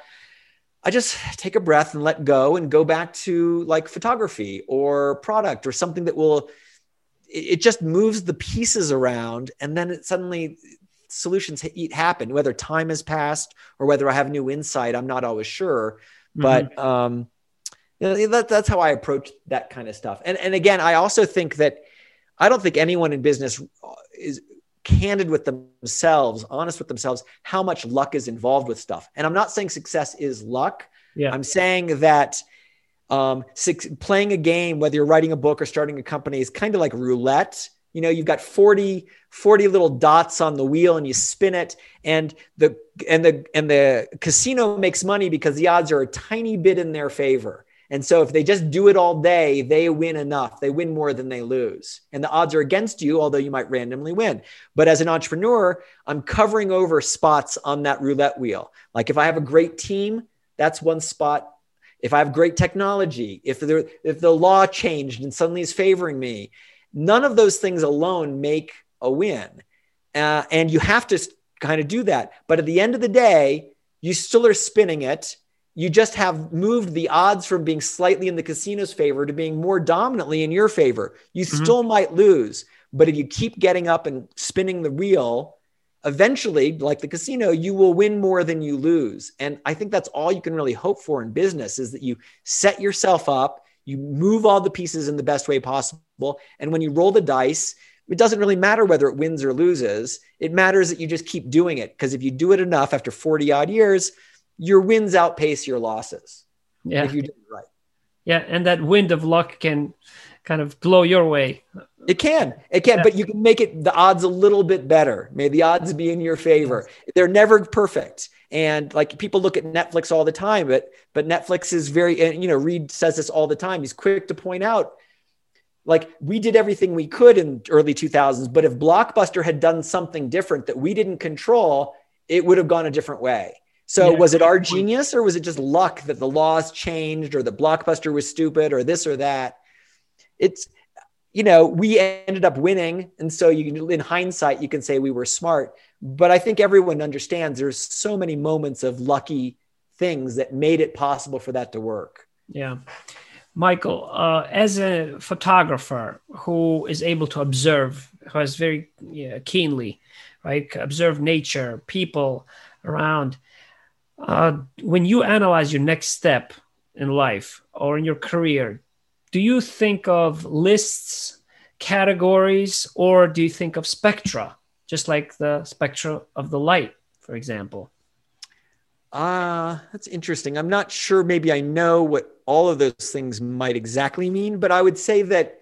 I just take a breath and let go and go back to like photography or product or something that will it just moves the pieces around and then it suddenly solutions happen whether time has passed or whether I have new insight I'm not always sure mm-hmm. but um you know, that, that's how I approach that kind of stuff and and again I also think that I don't think anyone in business is candid with themselves, honest with themselves, how much luck is involved with stuff. And I'm not saying success is luck. Yeah. I'm saying that um, six, playing a game, whether you're writing a book or starting a company, is kind of like roulette. You know, you've got 40, 40 little dots on the wheel and you spin it and the and the and the casino makes money because the odds are a tiny bit in their favor. And so if they just do it all day, they win enough. They win more than they lose. And the odds are against you, although you might randomly win. But as an entrepreneur, I'm covering over spots on that roulette wheel. Like if I have a great team, that's one spot. If I have great technology, if there, if the law changed and suddenly is favoring me, none of those things alone make a win. Uh, and you have to kind of do that. But at the end of the day, you still are spinning it you just have moved the odds from being slightly in the casino's favor to being more dominantly in your favor. You mm-hmm. still might lose, but if you keep getting up and spinning the wheel, eventually, like the casino, you will win more than you lose. And I think that's all you can really hope for in business is that you set yourself up, you move all the pieces in the best way possible. And when you roll the dice, it doesn't really matter whether it wins or loses. It matters that you just keep doing it. Because if you do it enough after 40 odd years, your wins outpace your losses. Yeah. If you do it right. Yeah. And that wind of luck can kind of blow your way. It can. It can, yeah. but you can make it the odds a little bit better. May the odds be in your favor. They're never perfect. And like people look at Netflix all the time, but but Netflix is very and you know, Reed says this all the time. He's quick to point out like we did everything we could in early 2000s, but if Blockbuster had done something different that we didn't control, it would have gone a different way. So yeah. was it our genius or was it just luck that the laws changed or the blockbuster was stupid or this or that? It's you know, we ended up winning and so you can in hindsight you can say we were smart, but I think everyone understands there's so many moments of lucky things that made it possible for that to work. Yeah. Michael, uh, as a photographer who is able to observe, who has very yeah, keenly, right, observe nature, people around, uh, when you analyze your next step in life or in your career, do you think of lists, categories, or do you think of spectra, just like the spectra of the light, for example? Ah, uh, that's interesting. I'm not sure. Maybe I know what all of those things might exactly mean, but I would say that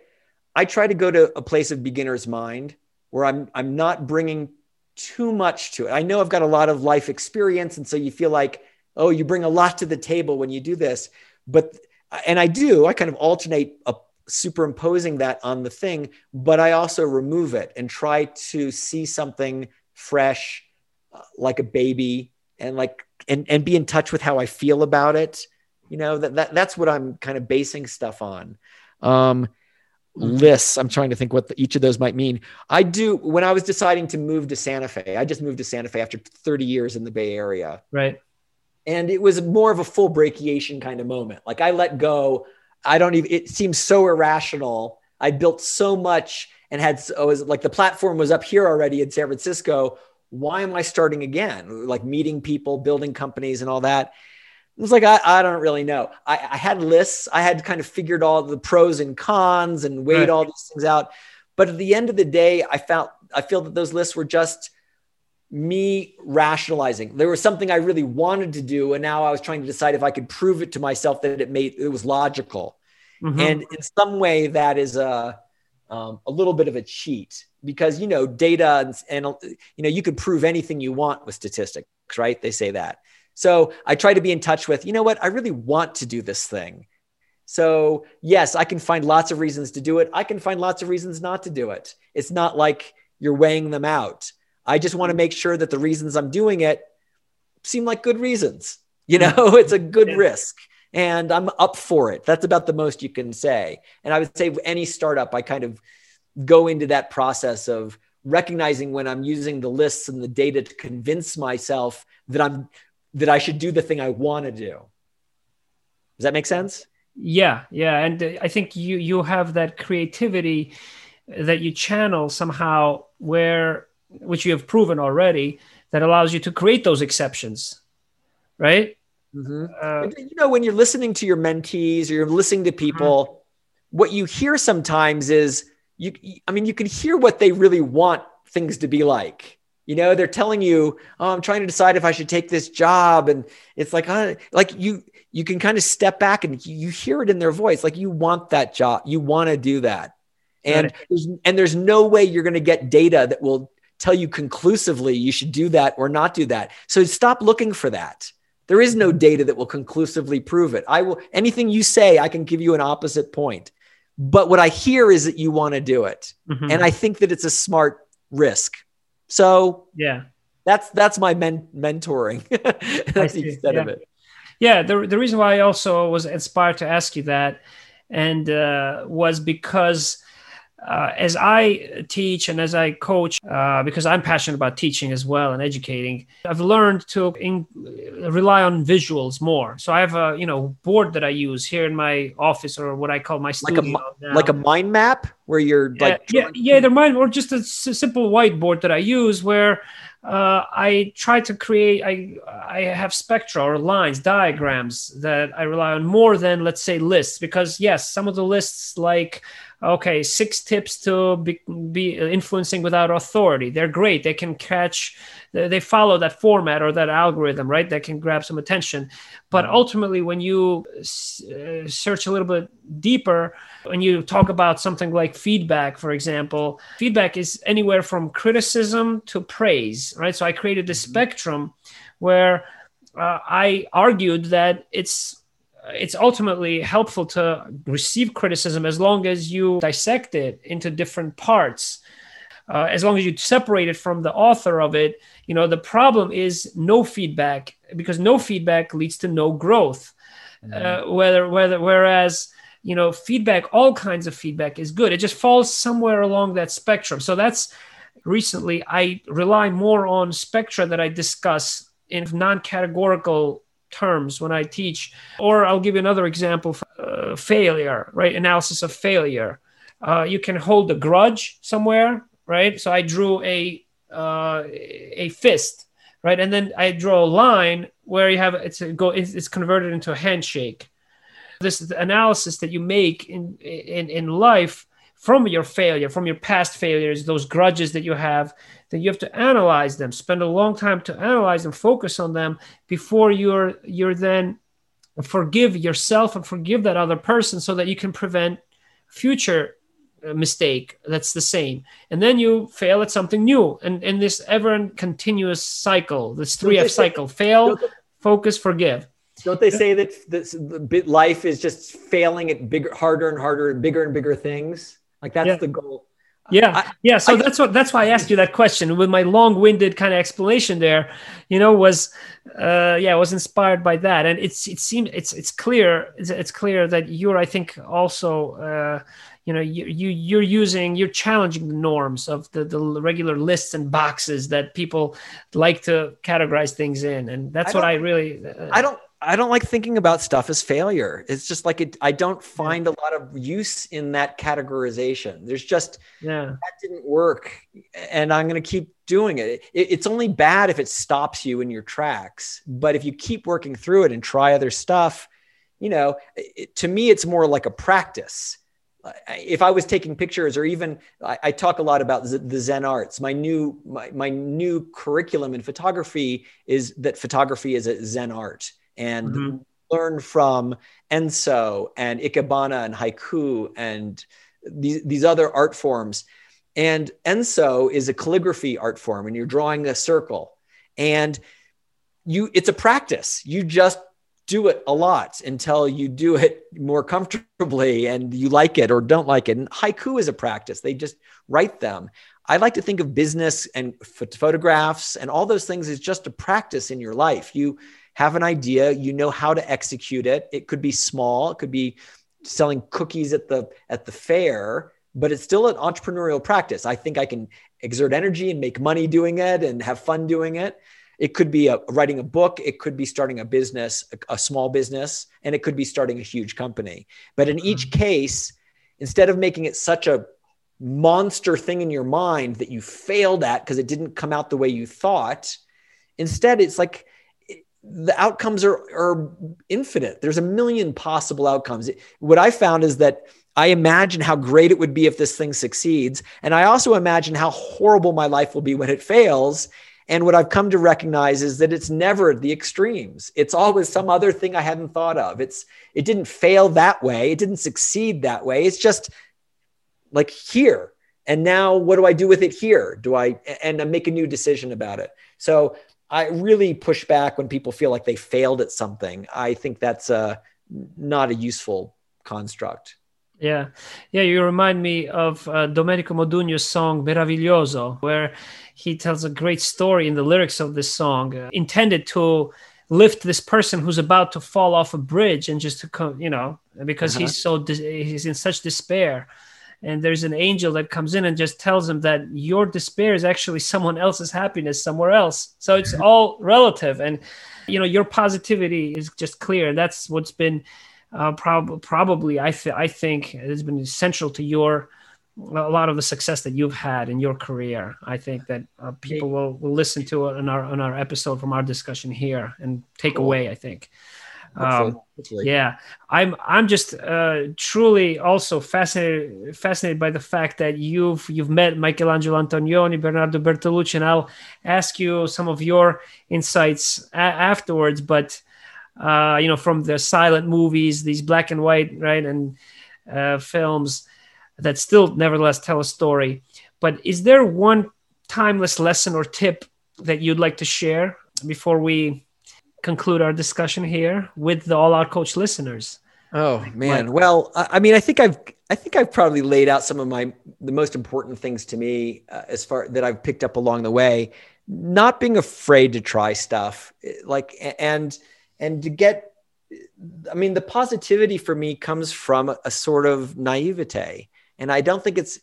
I try to go to a place of beginner's mind where I'm I'm not bringing too much to it. I know I've got a lot of life experience. And so you feel like, oh, you bring a lot to the table when you do this. But, and I do, I kind of alternate a, superimposing that on the thing, but I also remove it and try to see something fresh, uh, like a baby, and like, and, and be in touch with how I feel about it. You know, that, that that's what I'm kind of basing stuff on. Um, lists. I'm trying to think what the, each of those might mean. I do when I was deciding to move to Santa Fe. I just moved to Santa Fe after 30 years in the Bay Area. Right. And it was more of a full brachiation kind of moment. Like I let go. I don't even. It seems so irrational. I built so much and had. I was like the platform was up here already in San Francisco. Why am I starting again? Like meeting people, building companies, and all that. It was like, I, I don't really know. I, I, had lists. I had kind of figured all the pros and cons and weighed right. all these things out. But at the end of the day, I found I feel that those lists were just me rationalizing there was something i really wanted to do and now i was trying to decide if i could prove it to myself that it made it was logical mm-hmm. and in some way that is a um, a little bit of a cheat because you know data and, and you know you could prove anything you want with statistics right? They say that. So i try to be in touch with you know what? I really want to do this thing. So yes i can find lots of reasons to do it. I can find lots of reasons not to do it. It's not like you're weighing them out. I just want to make sure that the reasons I'm doing it seem like good reasons. You know, it's a good risk and I'm up for it. That's about the most you can say. And I would say any startup, I kind of go into that process of recognizing when I'm using the lists and the data to convince myself that I'm that I should do the thing I want to do. Does that make sense? Yeah, yeah, and I think you you have that creativity that you channel somehow where which you have proven already, that allows you to create those exceptions, right? Mm-hmm. Uh, you know, when you're listening to your mentees or you're listening to people, mm-hmm. what you hear sometimes is you. I mean, you can hear what they really want things to be like. You know, they're telling you, "Oh, I'm trying to decide if I should take this job," and it's like, uh, like you you can kind of step back and you hear it in their voice, like you want that job, you want to do that, and there's, and there's no way you're going to get data that will tell you conclusively you should do that or not do that. So stop looking for that. There is no data that will conclusively prove it. I will anything you say, I can give you an opposite point. But what I hear is that you want to do it. Mm-hmm. And I think that it's a smart risk. So yeah, that's that's my men- mentoring. that's the extent yeah. of it. Yeah, the, the reason why I also was inspired to ask you that and uh, was because uh, as I teach and as I coach, uh, because I'm passionate about teaching as well and educating, I've learned to in, rely on visuals more. So I have a you know board that I use here in my office or what I call my studio. Like a, like a mind map where you're like yeah yeah, yeah they're mind or just a s- simple whiteboard that I use where uh, I try to create I I have spectra or lines diagrams that I rely on more than let's say lists because yes some of the lists like okay, six tips to be, be, influencing without authority. They're great. They can catch, they follow that format or that algorithm, right? That can grab some attention. But mm-hmm. ultimately, when you uh, search a little bit deeper, when you talk about something like feedback, for example, feedback is anywhere from criticism to praise, right? So I created this mm-hmm. spectrum where uh, I argued that it's it's ultimately helpful to receive criticism as long as you dissect it into different parts. Uh, as long as you separate it from the author of it, you know, the problem is no feedback because no feedback leads to no growth. Mm-hmm. Uh, whether, whether, whereas, you know, feedback, all kinds of feedback is good. It just falls somewhere along that spectrum. So that's recently I rely more on spectra that I discuss in non categorical terms when I teach. Or I'll give you another example uh, failure, right? Analysis of failure. Uh, you can hold a grudge somewhere, right? So I drew a uh, a fist, right? And then I draw a line where you have it's go it's converted into a handshake. This analysis that you make in in in life from your failure, from your past failures, those grudges that you have, that you have to analyze them, spend a long time to analyze them, focus on them before you're you're then forgive yourself and forgive that other person so that you can prevent future uh, mistake that's the same. And then you fail at something new and in this ever and continuous cycle this 3f cycle. Fail focus forgive. Don't they say that this life is just failing at bigger harder and harder bigger and bigger things? Like that's yeah. the goal yeah I, yeah so I, that's what that's why i asked you that question with my long-winded kind of explanation there you know was uh yeah was inspired by that. And it's it seemed it's it's clear it's, it's clear that you're i think also uh you know you, you you're using you're challenging the norms of the the regular lists and boxes that people like to categorize things in. And that's I what i really uh, i don't I don't like thinking about stuff as failure. It's just like it, I don't find a lot of use in that categorization. There's just yeah that didn't work, and I'm going to keep doing it. it. It's only bad if it stops you in your tracks, but if you keep working through it and try other stuff, you know, it, to me it's more like a practice. if I was taking pictures or even I, I talk a lot about the Zen arts. My new my, my new curriculum in photography is that photography is a Zen art and mm-hmm. learn from Enso and Ikebana and haiku and these these other art forms. And Enso is a calligraphy art form and you're drawing a circle and you it's a practice. You just do it a lot until you do it more comfortably and you like it or don't like it. And haiku is a practice. They just write them. I like to think of business and photographs and all those things as just a practice in your life. You have an idea, you know how to execute it. It could be small, it could be selling cookies at the at the fair, but it's still an entrepreneurial practice. I think I can exert energy and make money doing it and have fun doing it. It could be a, writing a book, it could be starting a business, a, a small business, and it could be starting a huge company. But in each mm-hmm. case, instead of making it such a monster thing in your mind that you failed at because it didn't come out the way you thought, instead it's like the outcomes are, are infinite. There's a million possible outcomes. What I found is that I imagine how great it would be if this thing succeeds. And I also imagine how horrible my life will be when it fails. And what I've come to recognize is that it's never the extremes. It's always some other thing I hadn't thought of. It's it didn't fail that way. It didn't succeed that way. It's just like here. And now what do I do with it here? Do I and I make a new decision about it? So I really push back when people feel like they failed at something. I think that's a not a useful construct. Yeah, yeah. You remind me of uh, Domenico Modugno's song "Meraviglioso," where he tells a great story in the lyrics of this song, uh, intended to lift this person who's about to fall off a bridge and just to come, you know, because uh-huh. he's so he's in such despair. And there's an angel that comes in and just tells him that your despair is actually someone else's happiness somewhere else. So it's all relative, and you know your positivity is just clear. That's what's been uh, prob- probably I, th- I think has been essential to your a lot of the success that you've had in your career. I think that uh, people will, will listen to it in our on our episode from our discussion here and take cool. away. I think. Um, yeah, I'm I'm just uh, truly also fascinated fascinated by the fact that you've you've met Michelangelo Antonioni, Bernardo Bertolucci, and I'll ask you some of your insights a- afterwards. But uh, you know, from the silent movies, these black and white, right, and uh, films that still nevertheless tell a story. But is there one timeless lesson or tip that you'd like to share before we conclude our discussion here with the All Out Coach listeners? Oh man, well, I mean, I think I've I think I've probably laid out some of my the most important things to me uh, as far that I've picked up along the way. Not being afraid to try stuff, like and and to get. I mean, the positivity for me comes from a, a sort of naivete and I don't think it's,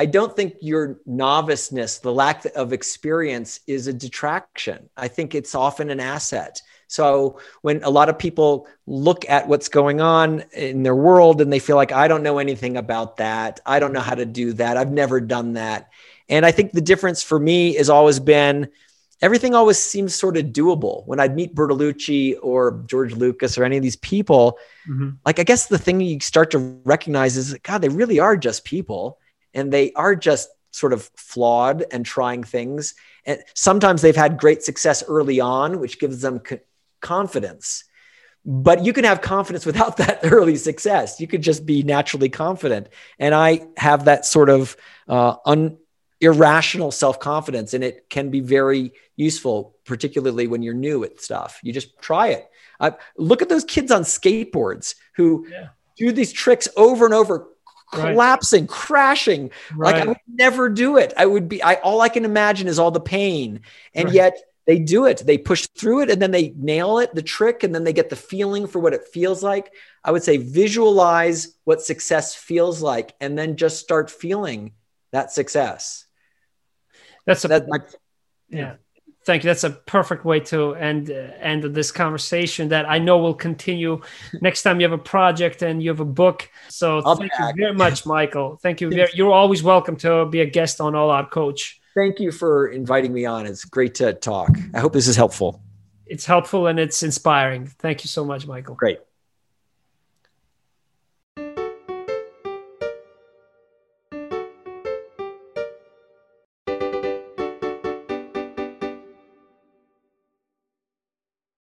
I don't think your noviceness, the lack of experience is a detraction. I think it's often an asset. So when a lot of people look at what's going on in their world and they feel like, I don't know anything about that. I don't know how to do that. I've never done that. And I think the difference for me has always been everything always seems sort of doable. When I'd meet Bertolucci or George Lucas or any of these people, mm-hmm. like I guess the thing you start to recognize is God, they really are just people and they are just sort of flawed and trying things. And sometimes they've had great success early on, which gives them co- confidence. But you can have confidence without that early success. You could just be naturally confident. And I have that sort of uh, un, irrational self-confidence and it can be very useful particularly when you're new at stuff you just try it look at those kids on skateboards who yeah. do these tricks over and over collapsing right. crashing right. like i would never do it i would be i all i can imagine is all the pain and right. yet they do it they push through it and then they nail it the trick and then they get the feeling for what it feels like i would say visualize what success feels like and then just start feeling that success that's a that, like, yeah. Thank you. That's a perfect way to end uh, end this conversation that I know will continue next time you have a project and you have a book. So I'll thank you very much, Michael. Thank you. Very, you're always welcome to be a guest on All Out Coach. Thank you for inviting me on. It's great to talk. I hope this is helpful. It's helpful and it's inspiring. Thank you so much, Michael. Great.